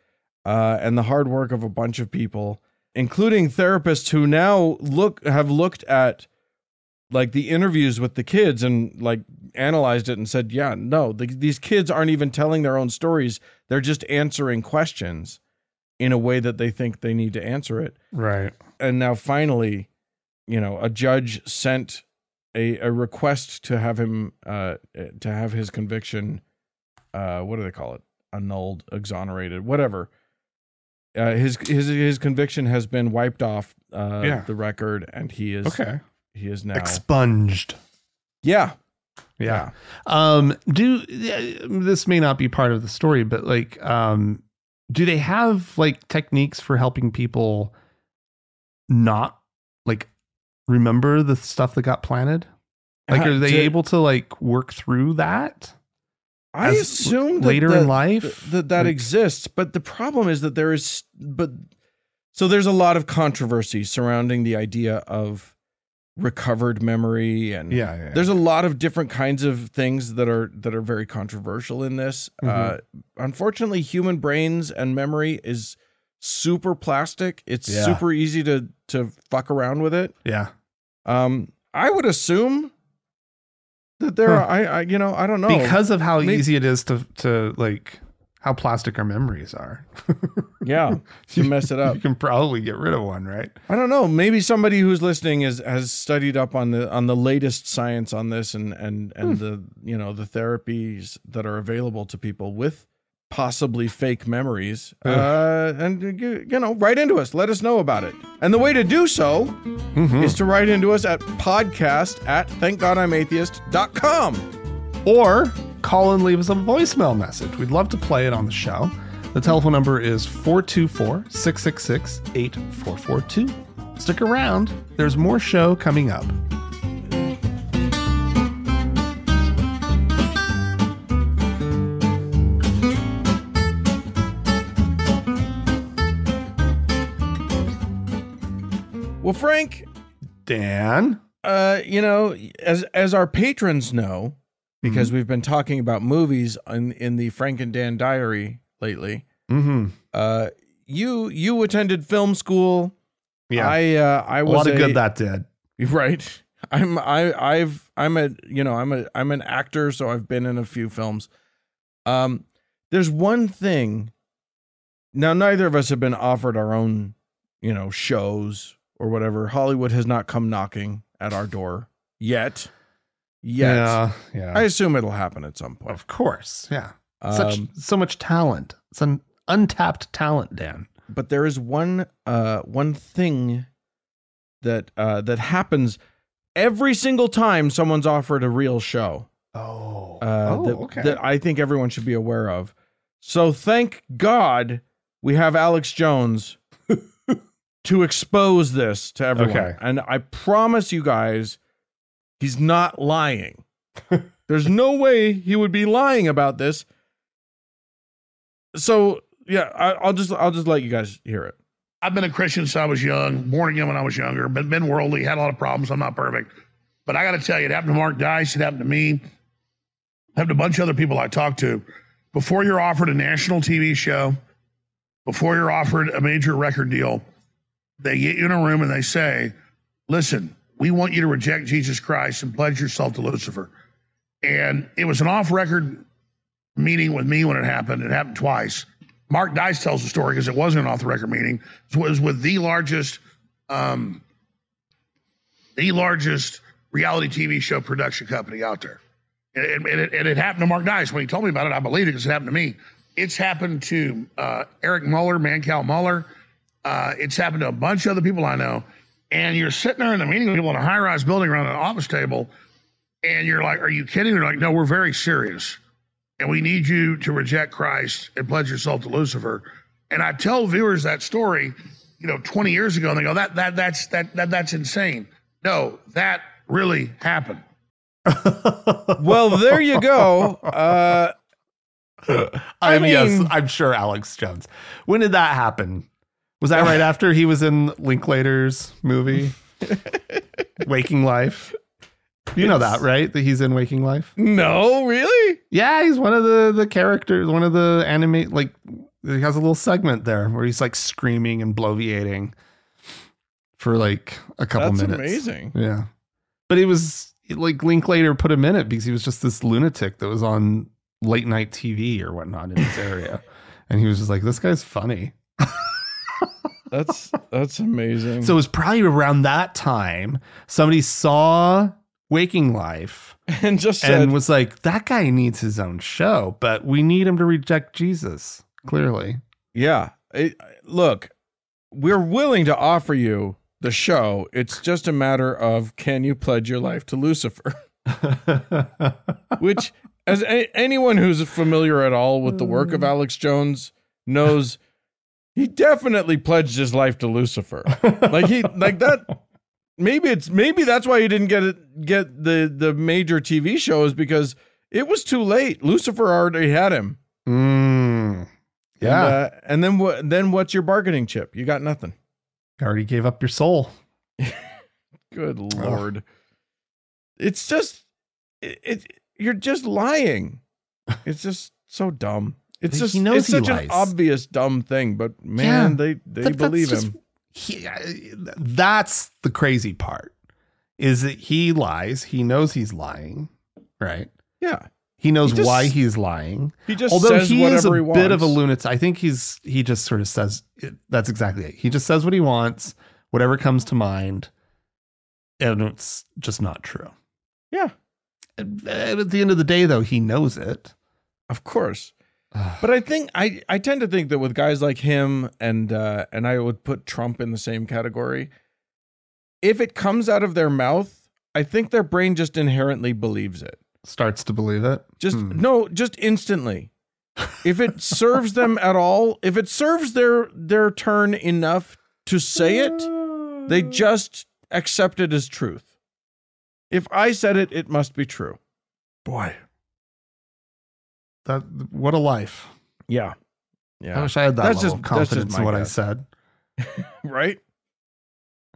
uh, and the hard work of a bunch of people, including therapists who now look have looked at like the interviews with the kids and like analyzed it and said, yeah, no, the, these kids aren't even telling their own stories; they're just answering questions in a way that they think they need to answer it Right. and now finally, you know, a judge sent a, a request to have him uh to have his conviction uh what do they call it annulled exonerated whatever uh, his his his conviction has been wiped off uh Yeah. the record and he is Okay. He is now Expunged. yeah Yeah. Um, do this may not be part of the story, but like, um, do they have like techniques for helping people not like remember the stuff that got planted? Like, are they to- able to like work through that? I assume that later that, in life? that that Like- exists, but the problem is that there is but so there's a lot of controversy surrounding the idea of recovered memory and Yeah. yeah. there's a lot of different kinds of things that are that are very controversial in this. Uh, Mm-hmm. unfortunately, human brains and memory is super plastic. It's Yeah. super easy to to fuck around with it. yeah. Um, I would assume that there Huh. are. I, I you know I don't know Because of how Maybe- easy it is to to like how plastic our memories are. *laughs* yeah you mess it up. You can probably get rid of one, right? I don't know. Maybe somebody who's listening is has studied up on the on the latest science on this and and and the you know the therapies that are available to people with possibly fake memories. Uh, and you, you know, write into us. Let us know about it. And the way to do so Mhm. is to write into us at podcast at thankgodimatheist.com. or call and leave us a voicemail message. We'd love to play it on the show. The telephone number is 424 666 8442. Stick around, there's more show coming up. Well, Frank, Dan? uh, you know, as as our patrons know, because we've been talking about movies in in the Frank and Dan Diary lately. Mm-hmm. Uh, you you attended film school. Yeah. I uh, I a was lot of good that did. *laughs* right. I'm I I've I'm a you know I'm a I'm an actor, so I've been in a few films. Um, there's one thing. Now, neither of us have been offered our own, you know, shows or whatever. Hollywood has not come knocking at our door yet. Yet, Yeah. Yeah. I assume it'll happen at some point. of course. Yeah. Such Um, so much talent. It's an untapped talent, Dan. but there is one uh one thing that uh that happens every single time someone's offered a real show Oh. uh that, that I think everyone should be aware of. So thank God we have Alex Jones *laughs* to expose this to everyone. Okay. And I promise you guys he's not lying. There's no way he would be lying about this. So yeah, I, I'll just I'll just let you guys hear it. I've been a Christian since I was young, born again when I was younger, but been worldly, had a lot of problems. I'm not perfect. But I got to tell you, it happened to Mark Dice. It happened to me. It happened to a bunch of other people I talked to. Before you're offered a national TV show, before you're offered a major record deal, they get you in a room and they say, listen, we want you to reject Jesus Christ and pledge yourself to Lucifer. And it was an off record meeting with me when it happened. It happened twice. Mark Dice tells the story because it wasn't an off the record meeting. It was with the largest, um, the largest reality TV show production company out there. And, and, it, and it happened to Mark Dice. When he told me about it, I believed it because it happened to me. It's happened to uh, Eric Muller, Mancow Muller. Uh, it's happened to a bunch of other people I know. And you're sitting there in the meeting with people in a high rise building around an office table, and you're like, Are you kidding? They're like, No, we're very serious. And we need you to reject Christ and pledge yourself to Lucifer. And I tell viewers that story, you know, 20 years ago, and they go, That that that's that, that that's insane. No, that really happened. *laughs* well, there you go. Uh, I, *laughs* I mean, yes, mean- I'm sure Alex Jones. When did that happen? Was that right after he was in Linklater's movie, Waking Life? You know that, right? That he's in Waking Life. no, really? Yeah, he's one of the the characters, one of the animate. Like he has a little segment there where he's like screaming and bloviating for like a couple That's minutes. amazing. Yeah, but it was like Linklater put him in it because he was just this lunatic that was on late night TV or whatnot in his area, *laughs* and he was just like, "This guy's funny." *laughs* That's that's amazing. So it was probably around that time somebody saw Waking Life *laughs* and just said, and was like, "That guy needs his own show, but we need him to reject Jesus." Clearly, Yeah. It- look, we're willing to offer you the show. It's just a matter of can you pledge your life to Lucifer? *laughs* *laughs* Which, as a- anyone who's familiar at all with the work of mm. Alex Jones knows, he definitely pledged his life to Lucifer. Like he, like that. *laughs* Maybe it's maybe that's why he didn't get it, get the the major TV shows because it was too late. Lucifer already had him. Mm, yeah, And, uh, and then what? Then what's your bargaining chip? You got nothing. you already gave up your soul. *laughs* Good lord. It's just it, it. You're just lying. *laughs* It's just so dumb. It's He just knows it's he such lies. an obvious dumb thing, but man, Yeah, they they That- believe just- him. He, uh, that's the crazy part. Is that he lies? He knows he's lying, right? Yeah, He knows He just- why he's lying. he just Although says he whatever is a he wants. bit of a lunatic, I think he's he just sort of says it, that's exactly it. He just says what he wants, whatever comes to mind, and it's just not true. Yeah, And uh, at the end of the day, though, he knows it. of course. But I think I I tend to think that with guys like him and uh, and I would put Trump in the same category. If it comes out of their mouth, I think their brain just inherently believes it. Starts to believe it. Just Hmm. no, just instantly. If it serves them at all, if it serves their their turn enough to say it, they *laughs* just accept it as truth. If I said it, it must be true. boy, that what a life. Yeah. Yeah. I wish I had that That's level just- of that's just confidence in what I said. *laughs* right?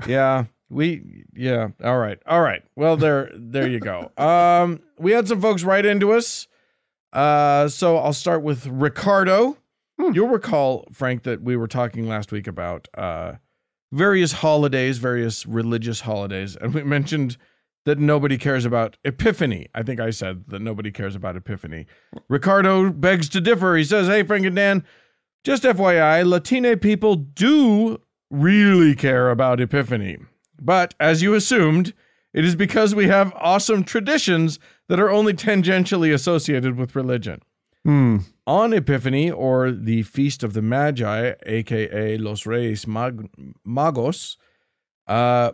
Yeah. We yeah. All right. All right. Well, there there you go. *laughs* Um we had some folks write into us. Uh so I'll start with Ricardo. Hmm. You'll recall Frank that we were talking last week about uh various holidays, various religious holidays, and we *laughs* mentioned that nobody cares about Epiphany. I think I said that nobody cares about Epiphany. Ricardo begs to differ. He says, "Hey Frank and Dan, just FYI, Latina people do really care about Epiphany. But as you assumed, it is because we have awesome traditions that are only tangentially associated with religion. Hmm. On Epiphany, or the Feast of the Magi, aka Los Reyes Mag- Magos, uh,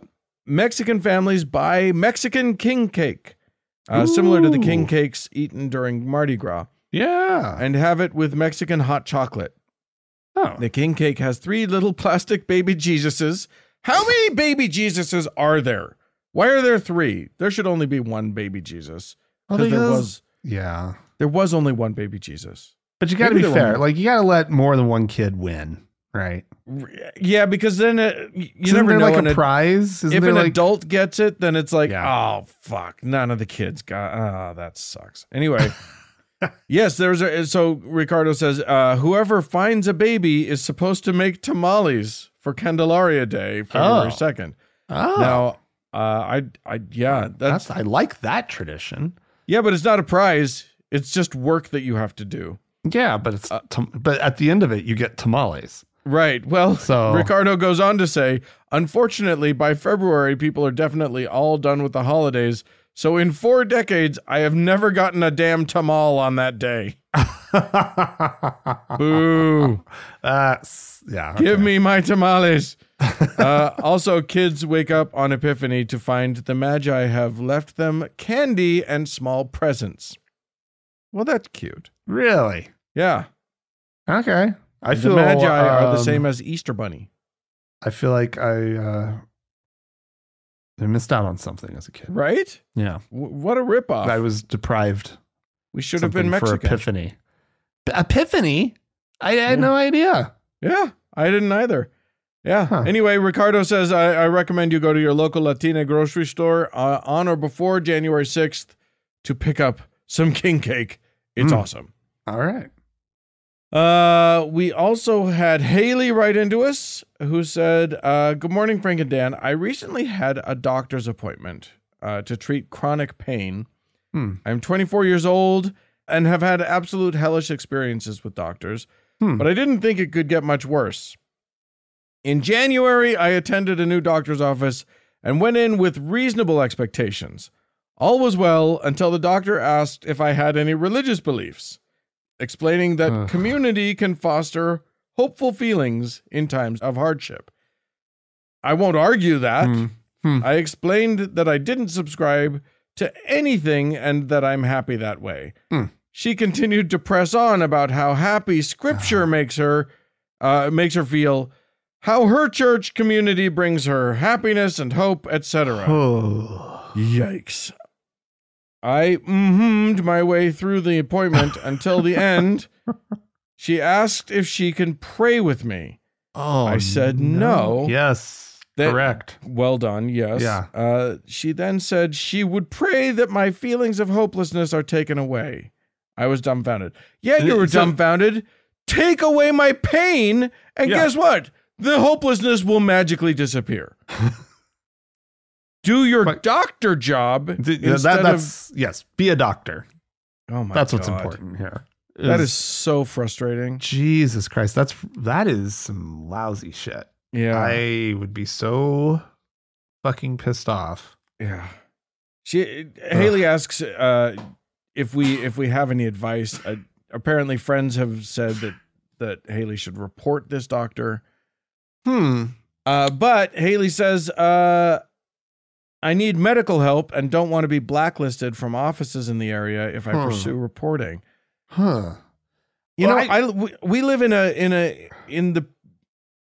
Mexican families buy Mexican king cake, uh, similar to the king cakes eaten during Mardi Gras, Yeah. and have it with Mexican hot chocolate. oh. The king cake has three little plastic baby Jesuses. How *laughs* many baby Jesuses are there? Why are there three? There should only be one baby Jesus. Well, Because there because- was yeah. there was only one baby Jesus. But you got to Maybe be fair. Like you got to let more than one kid win, right? Yeah, because then it, you Isn't never know. like an a prize. Isn't if an like, adult gets it, then it's like, Yeah. oh fuck, none of the kids got. Oh, that sucks. Anyway, *laughs* yes, there's a. So Ricardo says, uh, whoever finds a baby is supposed to make tamales for Candelaria Day, February Oh. second. oh, Now, uh, I, I, yeah, that's, that's I like that tradition. yeah, but it's not a prize. It's just work that you have to do. Yeah, but it's tam- but at the end of it, you get tamales. Right. Well, So- *laughs* Ricardo goes on to say, unfortunately, by February, people are definitely all done with the holidays. So in four decades, I have never gotten a damn tamal on that day. *laughs* Boo. That's yeah. Give me my tamales. *laughs* uh, also, kids wake up on Epiphany to find the Magi have left them candy and small presents. Well, that's cute. really Yeah. okay. I feel the Magi are the um, same as Easter Bunny. I feel like I uh, I missed out on something as a kid. Right? Yeah, W- what a ripoff. I was deprived. we should have been something for Mexican. Epiphany. Epiphany? I had Yeah. no idea. Yeah, I didn't either. Yeah. Huh. Anyway, Ricardo says I, I recommend you go to your local Latina grocery store uh, on or before January 6th to pick up some king cake. It's Mm. awesome. All right. Uh, we also had Haley write into us who said, uh, Good morning, Frank and Dan. I recently had a doctor's appointment uh, to treat chronic pain. Hmm. I'm 24 years old and have had absolute hellish experiences with doctors, Hmm. but I didn't think it could get much worse. In January, I attended a new doctor's office and went in with reasonable expectations. All was well until the doctor asked if I had any religious beliefs, explaining that community can foster hopeful feelings in times of hardship. I won't argue that. Hmm. Hmm. I explained that I didn't subscribe to anything and that I'm happy that way. Hmm. She continued to press on about how happy scripture makes her uh, makes her feel, how her church community brings her happiness and hope, etc. Oh. Yikes. I mm-hummed my way through the appointment *laughs* until the end. She asked if she can pray with me. Oh, I said no. Yes, That- correct. Well done, yes. Yeah. Uh, she then said she would pray that my feelings of hopelessness are taken away. I was dumbfounded. Yeah, you were So- dumbfounded. Take away my pain, and Yeah. guess what? The hopelessness will magically disappear. *laughs* Do your But- doctor job Th- instead that, that's yes. Be a doctor. Oh my That's what's important here. That is so frustrating. Jesus Christ. That's that is some lousy shit. Yeah. I would be so fucking pissed off. Yeah. She Haley asks uh, if we if we have any advice. Uh, apparently, friends have said that that Haley should report this doctor. Hmm. Uh, but Haley says, uh, "I need medical help and don't want to be blacklisted from offices in the area if I Huh. pursue reporting." Huh. You Well, know, I, we, we live in a in a in the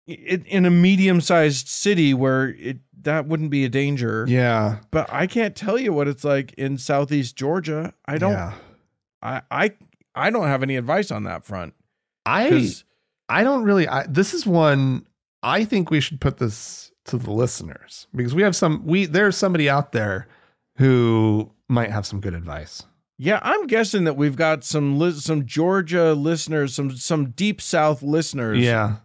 in a medium sized city where it that wouldn't be a danger. Yeah. but I can't tell you what it's like in southeast Georgia. I don't Yeah. I I I don't have any advice on that front. I I don't really I this is one I think we should put this to the listeners because we have some we there's somebody out there who might have some good advice. yeah, I'm guessing that we've got some some Georgia listeners, some some deep south listeners Yeah.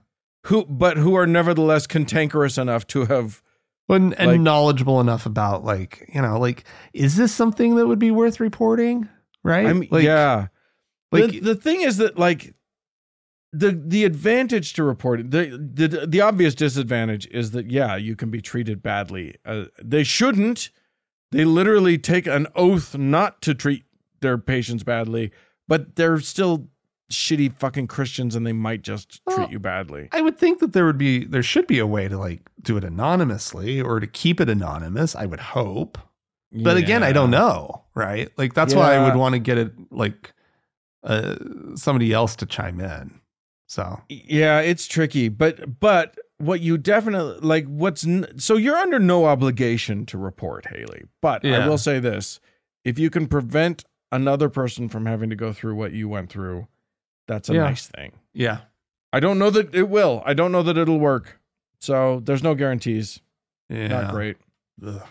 who but who are nevertheless cantankerous enough to have And, and Like- knowledgeable enough about like, you know, like is this something that would be worth reporting? Right? I mean like, yeah. Like the, the thing is that like the the advantage to reporting the the the obvious disadvantage is that yeah you can be treated badly uh, they shouldn't they literally take an oath not to treat their patients badly but they're still shitty fucking christians and they might just Well, treat you badly I would think that there would be there should be a way to like do it anonymously or to keep it anonymous, I would hope. But again, I don't know, right? Like that's why I would want to get it like uh somebody else to chime in. So Yeah, it's tricky, but but what you definitely like what's n- so you're under no obligation to report Haley. But I will say this, if you can prevent another person from having to go through what you went through, that's a Yeah. nice thing. yeah. I don't know that it will. I don't know that it'll work. So there's no guarantees. Yeah. Not great. Ugh.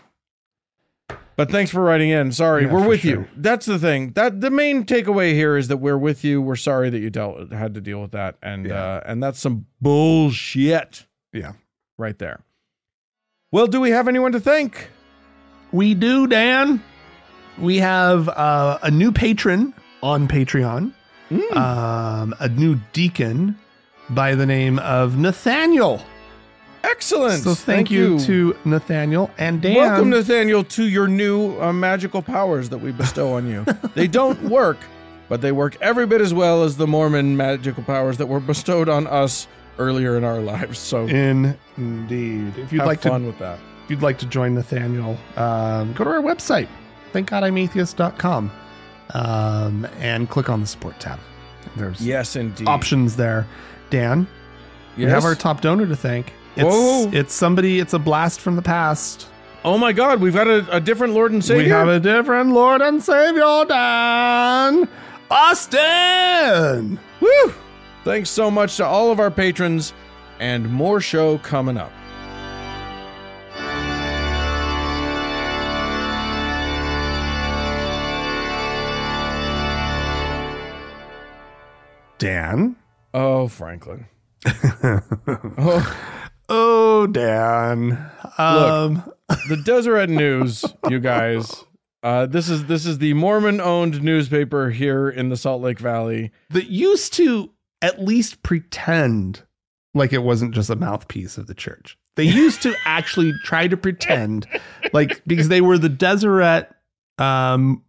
But thanks for writing in. Sorry, Yeah, we're with sure. you. That's the thing. That the main takeaway here is that we're with you. We're sorry that you dealt had to deal with that, and Yeah. uh, and that's some bullshit. Yeah. right there. Well, do we have anyone to thank? We do, Dan. We have uh, a new patron on Patreon. Mm. Um, a new deacon by the name of Nathaniel. Excellent. So thank, you, to Nathaniel and Dan. Welcome, Nathaniel, to your new uh, magical powers that we bestow on you. *laughs* they don't work, but they work every bit as well as the Mormon magical powers that were bestowed on us earlier in our lives. So Indeed. If you'd have like fun to with that. if you'd like to join Nathaniel, um, go to our website, thankgodimatheist.com, um, and click on the support tab. There's Yes, indeed. options there. Dan, we have our top donor to thank. It's, Whoa. it's somebody, it's a blast from the past. oh my God, we've got a, a different Lord and Savior. We have a different Lord and Savior, Dan Austin. Woo! Thanks so much to all of our patrons, and more show coming up. Dan. Oh, Franklin. *laughs* oh, Oh, Dan. Um, the Deseret *laughs* News, you guys. Uh, this is this is the Mormon-owned newspaper here in the Salt Lake Valley. that used to at least pretend like it wasn't just a mouthpiece of the church. They *laughs* used to actually try to pretend like because they were the Deseret um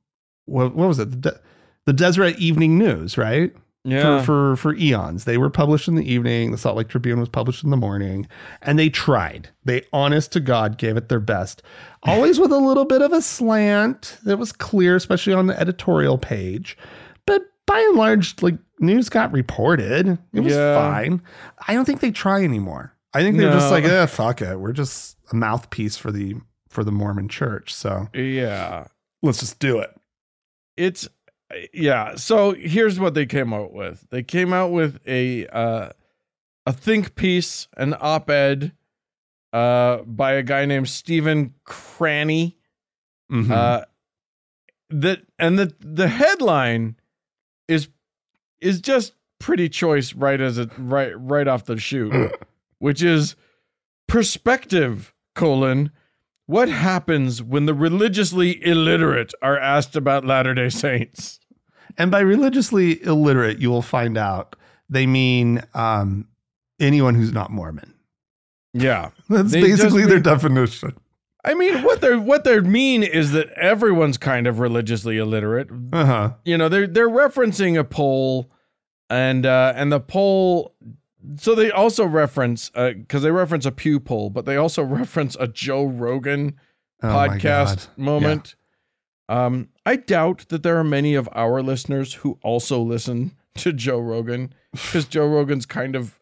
what, what was it? The, De- the Deseret Evening News, right? Yeah, For, for for eons. They were published in the evening, the Salt Lake Tribune was published in the morning, and they tried. They honest to God gave it their best. Always with a little bit of a slant that was clear, especially on the editorial page. But by and large, like news got reported. It was Yeah. fine. I don't think they try anymore. I think they're just like, eh, fuck it. We're just a mouthpiece for the for the Mormon church. So yeah. let's just do it. It's yeah. So here's what they came out with. They came out with a uh, a think piece, an op-ed uh, by a guy named Stephen Cranney. Mhm. Uh, that and the the headline is is just pretty choice right as it right right off the shoot, *clears throat* which is perspective colon what happens when the religiously illiterate are asked about Latter Day Saints. And by religiously illiterate, you will find out they mean um, anyone who's not Mormon. Yeah, *laughs* That's They basically their definition. I mean what they are what they mean is that everyone's kind of religiously illiterate. Uh huh. you know they're they're referencing a poll and uh and the poll so they also reference uh because they reference a pew poll but they also *laughs* reference a joe rogan Oh podcast moment um i doubt that there are many of our listeners who also listen *laughs* to joe rogan because joe rogan's kind of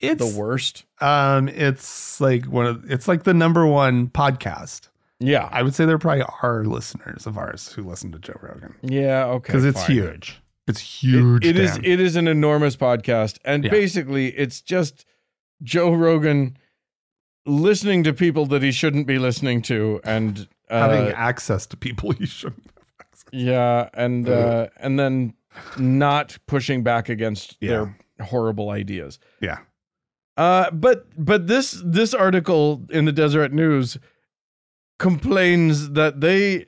It's the worst um, it's like one of it's like the number one podcast. yeah I would say there probably are listeners of ours who listen to Joe Rogan yeah okay because it's fine. huge. It's huge. It, it is. It is an enormous podcast, and Yeah. basically it's just Joe Rogan listening to people that he shouldn't be listening to, and uh, having access to people he shouldn't. Have access. yeah, and uh, and then not pushing back against their horrible ideas. Yeah. Uh, but but this this article in the Deseret News complains that they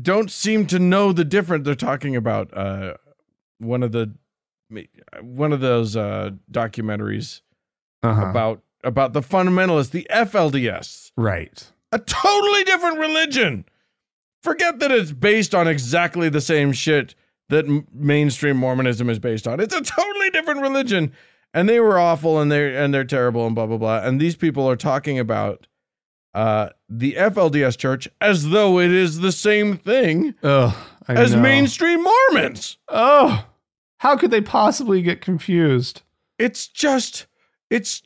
don't seem to know the difference. They're talking about uh, one of the one of those uh, documentaries Uh-huh. about about the fundamentalists, the FLDS, right. a totally different religion. Forget that it's based on exactly the same shit that m- mainstream Mormonism is based on. It's a totally different religion, and they were awful, and they're and they're terrible, and blah blah blah. And these people are talking about uh, the FLDS Church as though it is the same thing Oh, I as know. mainstream Mormons. Oh, how could they possibly get confused? It's just, it's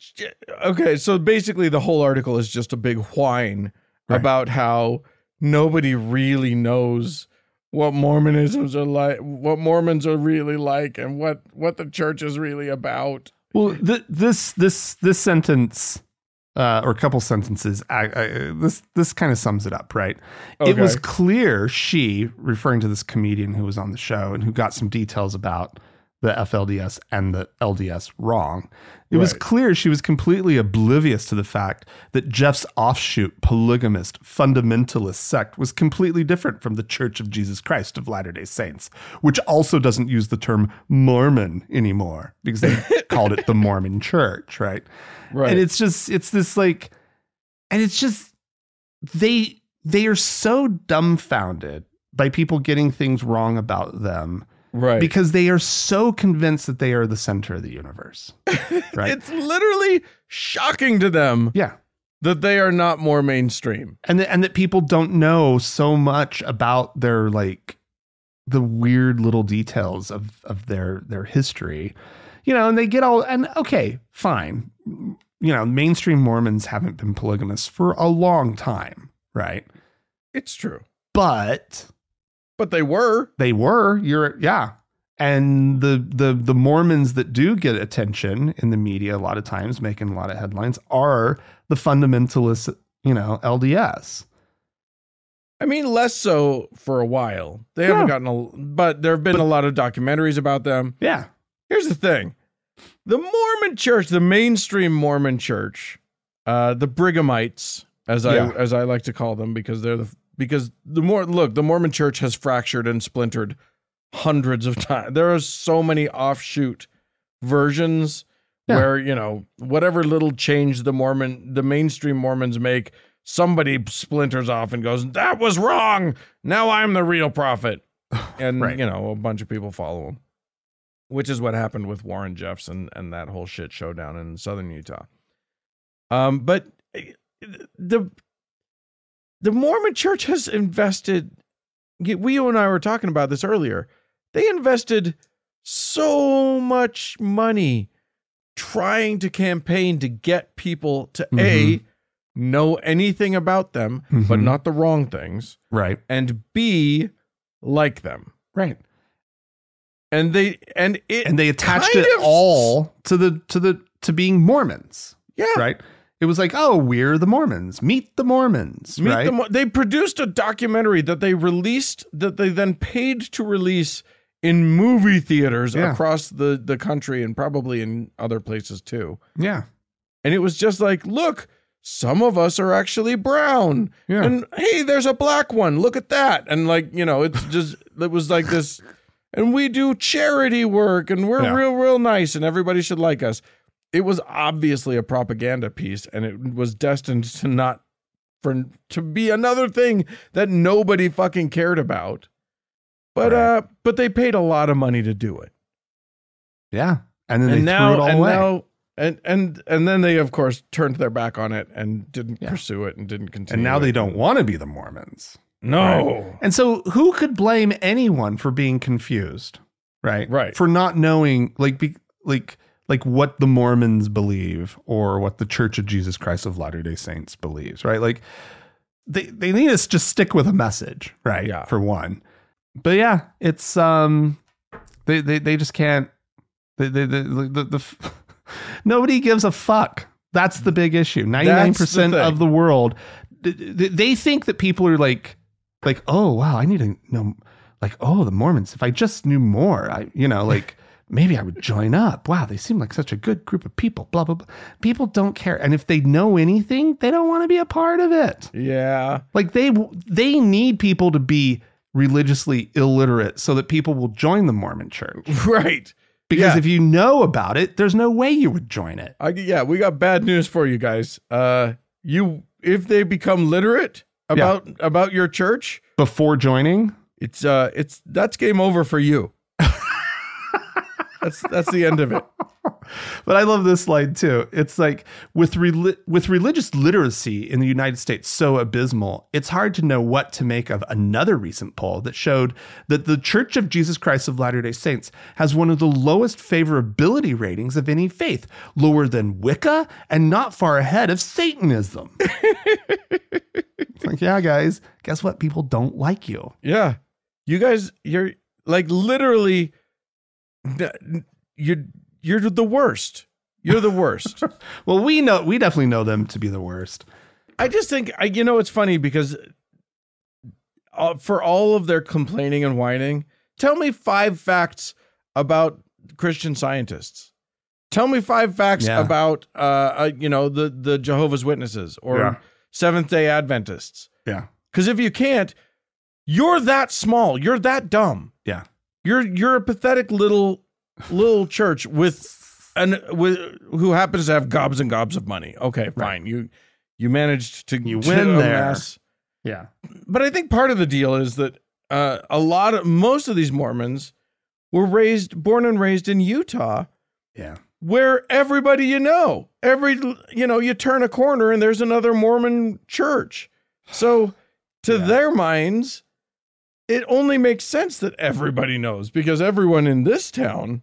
okay. So basically, the whole article is just a big whine Right. about how nobody really knows what Mormonisms are like, what Mormons are really like, and what what the church is really about. Well, th- this this this sentence, uh, or a couple sentences, I, I, this this kind of sums it up, right? It was clear she, referring to this comedian who was on the show and who got some details about the FLDS and the LDS wrong. It was clear she was completely oblivious to the fact that Jeffs' offshoot polygamist fundamentalist sect was completely different from the Church of Jesus Christ of Latter day Saints, which also doesn't use the term Mormon anymore because they *laughs* called it the Mormon Church, right? Right. And it's just, it's this like, and it's just, they, they are so dumbfounded by people getting things wrong about them right. because they are so convinced that they are the center of the universe. *laughs* Right. It's literally shocking to them yeah. that they are not more mainstream. And that and that people don't know so much about their like the weird little details of of their their history. You know, and they get all and okay, fine. You know, mainstream Mormons haven't been polygamous for a long time, right? It's true. But But they were. they were. You're yeah. And the the the mormons that do get attention in the media a lot of times making a lot of headlines are the fundamentalists you know lds I mean, less so for a while. They haven't gotten a, but there have been a lot of documentaries about them. yeah. Here's the thing. The Mormon church, the mainstream Mormon church, uh, the Brighamites, as I as I like to call them, because they're the because the more look, the Mormon church has fractured and splintered hundreds of times. There are so many offshoot versions Yeah. where, you know, whatever little change the Mormon the mainstream Mormons make, somebody splinters off and goes, That was wrong. Now I'm the real prophet. *sighs* And Right. you know, a bunch of people follow him which is what happened with Warren Jeffs and, and that whole shit showdown in southern Utah. Um, but eh, the the Mormon Church has invested. We you and I were talking about this earlier. They invested so much money trying to campaign to get people to a know anything about them, but Mhm. not the wrong things, right and b like them. right And they and it and they attached it all to the to the to being mormons yeah right it was like oh we're the mormons meet the mormons Meet right the Mo- they produced a documentary that they released that they then paid to release in movie theaters Yeah. across the the country and probably in other places too. yeah And it was just like, look, some of us are actually brown. Yeah. And hey, there's a black one. Look at that. And like, you know, it's *laughs* just it was like this and we do charity work and we're Yeah. real real nice and everybody should like us. It was obviously a propaganda piece and it was destined to not for to be another thing that nobody fucking cared about. But Right. uh but they paid a lot of money to do it. yeah and then and they now threw it all and away now and and and then they of course turned their back on it and didn't Yeah. pursue it and didn't continue. and now they don't want to be the mormons No. And so who could blame anyone for being confused, right? Right. For not knowing like be, like like what the Mormons believe or what the Church of Jesus Christ of Latter-day Saints believes, right? Like they they need to just stick with a message, right? Yeah. For one. But yeah, it's um they they they just can't they they, they the, the, the *laughs* nobody gives a fuck. That's the big issue. 99% thing. of the world th- th- they think that people are like like oh wow i need to know like oh the mormons if i just knew more i you know like maybe i would join up wow they seem like such a good group of people blah blah blah people don't care and if they know anything they don't want to be a part of it Yeah. like they they need people to be religiously illiterate so that people will join the mormon church *laughs* Right. because Yeah. if you know about it there's no way you would join it I, yeah, we got bad news for you guys. Uh you if they become literate about about your church, before joining it's uh it's that's game over for you. That's that's the end of it. But I love this slide too. It's like with with religious literacy in the United States so abysmal, it's hard to know what to make of another recent poll that showed that the Church of Jesus Christ of Latter-day Saints has one of the lowest favorability ratings of any faith, lower than Wicca and not far ahead of Satanism. *laughs* it's like, yeah, guys, guess what? People don't like you. Yeah. You guys you're like literally you're you're the worst. You're the worst. *laughs* Well, we know we definitely know them to be the worst. I just think I, you know it's funny because uh, for all of their complaining and whining, tell me five facts about Christian Scientists. Tell me five facts Yeah. about uh, uh you know the the Jehovah's Witnesses or Yeah. Seventh Day Adventists. Yeah. Because if you can't, you're that small. You're that dumb. You're you're a pathetic little little church with an with who happens to have gobs and gobs of money. Okay, fine. You you managed to You to win there. amass- Yeah. But I think part of the deal is that uh, a lot of most of these Mormons were raised, born and raised in Utah, Yeah. where everybody you know, every you know, you turn a corner and there's another Mormon church. So to Yeah. their minds, it only makes sense that everybody knows because everyone in this town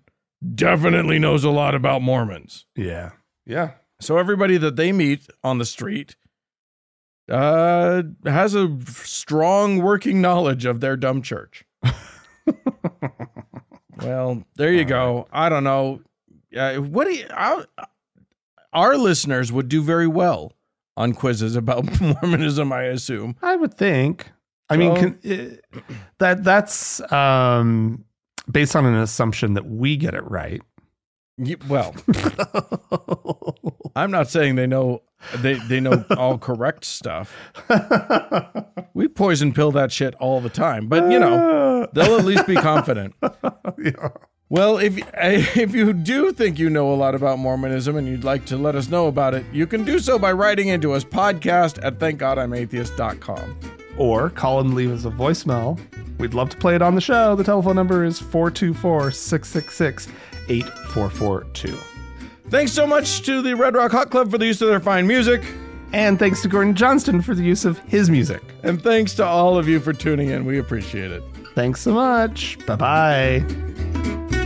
definitely knows a lot about Mormons. Yeah. Yeah. So everybody that they meet on the street uh has a strong working knowledge of their dumb church. *laughs* well, there you go. I don't know. Uh, what do you, I, our listeners would do very well on quizzes about *laughs* Mormonism, I assume. I would think. I mean, can, uh, that that's um, based on an assumption that we get it right. Well, I'm not saying they know they they know all correct stuff. We poison pill that shit all the time, but you know, they'll at least be confident. *laughs* Yeah. Well, if if you do think you know a lot about Mormonism and you'd like to let us know about it, you can do so by writing into us podcast at thankgodimatheist.com. Or call and leave us a voicemail. We'd love to play it on the show. The telephone number is 424 666 8442. Thanks so much to the Red Rock Hot Club for the use of their fine music. And thanks to Gordon Johnston for the use of his music. And thanks to all of you for tuning in. We appreciate it. Thanks so much. Bye bye.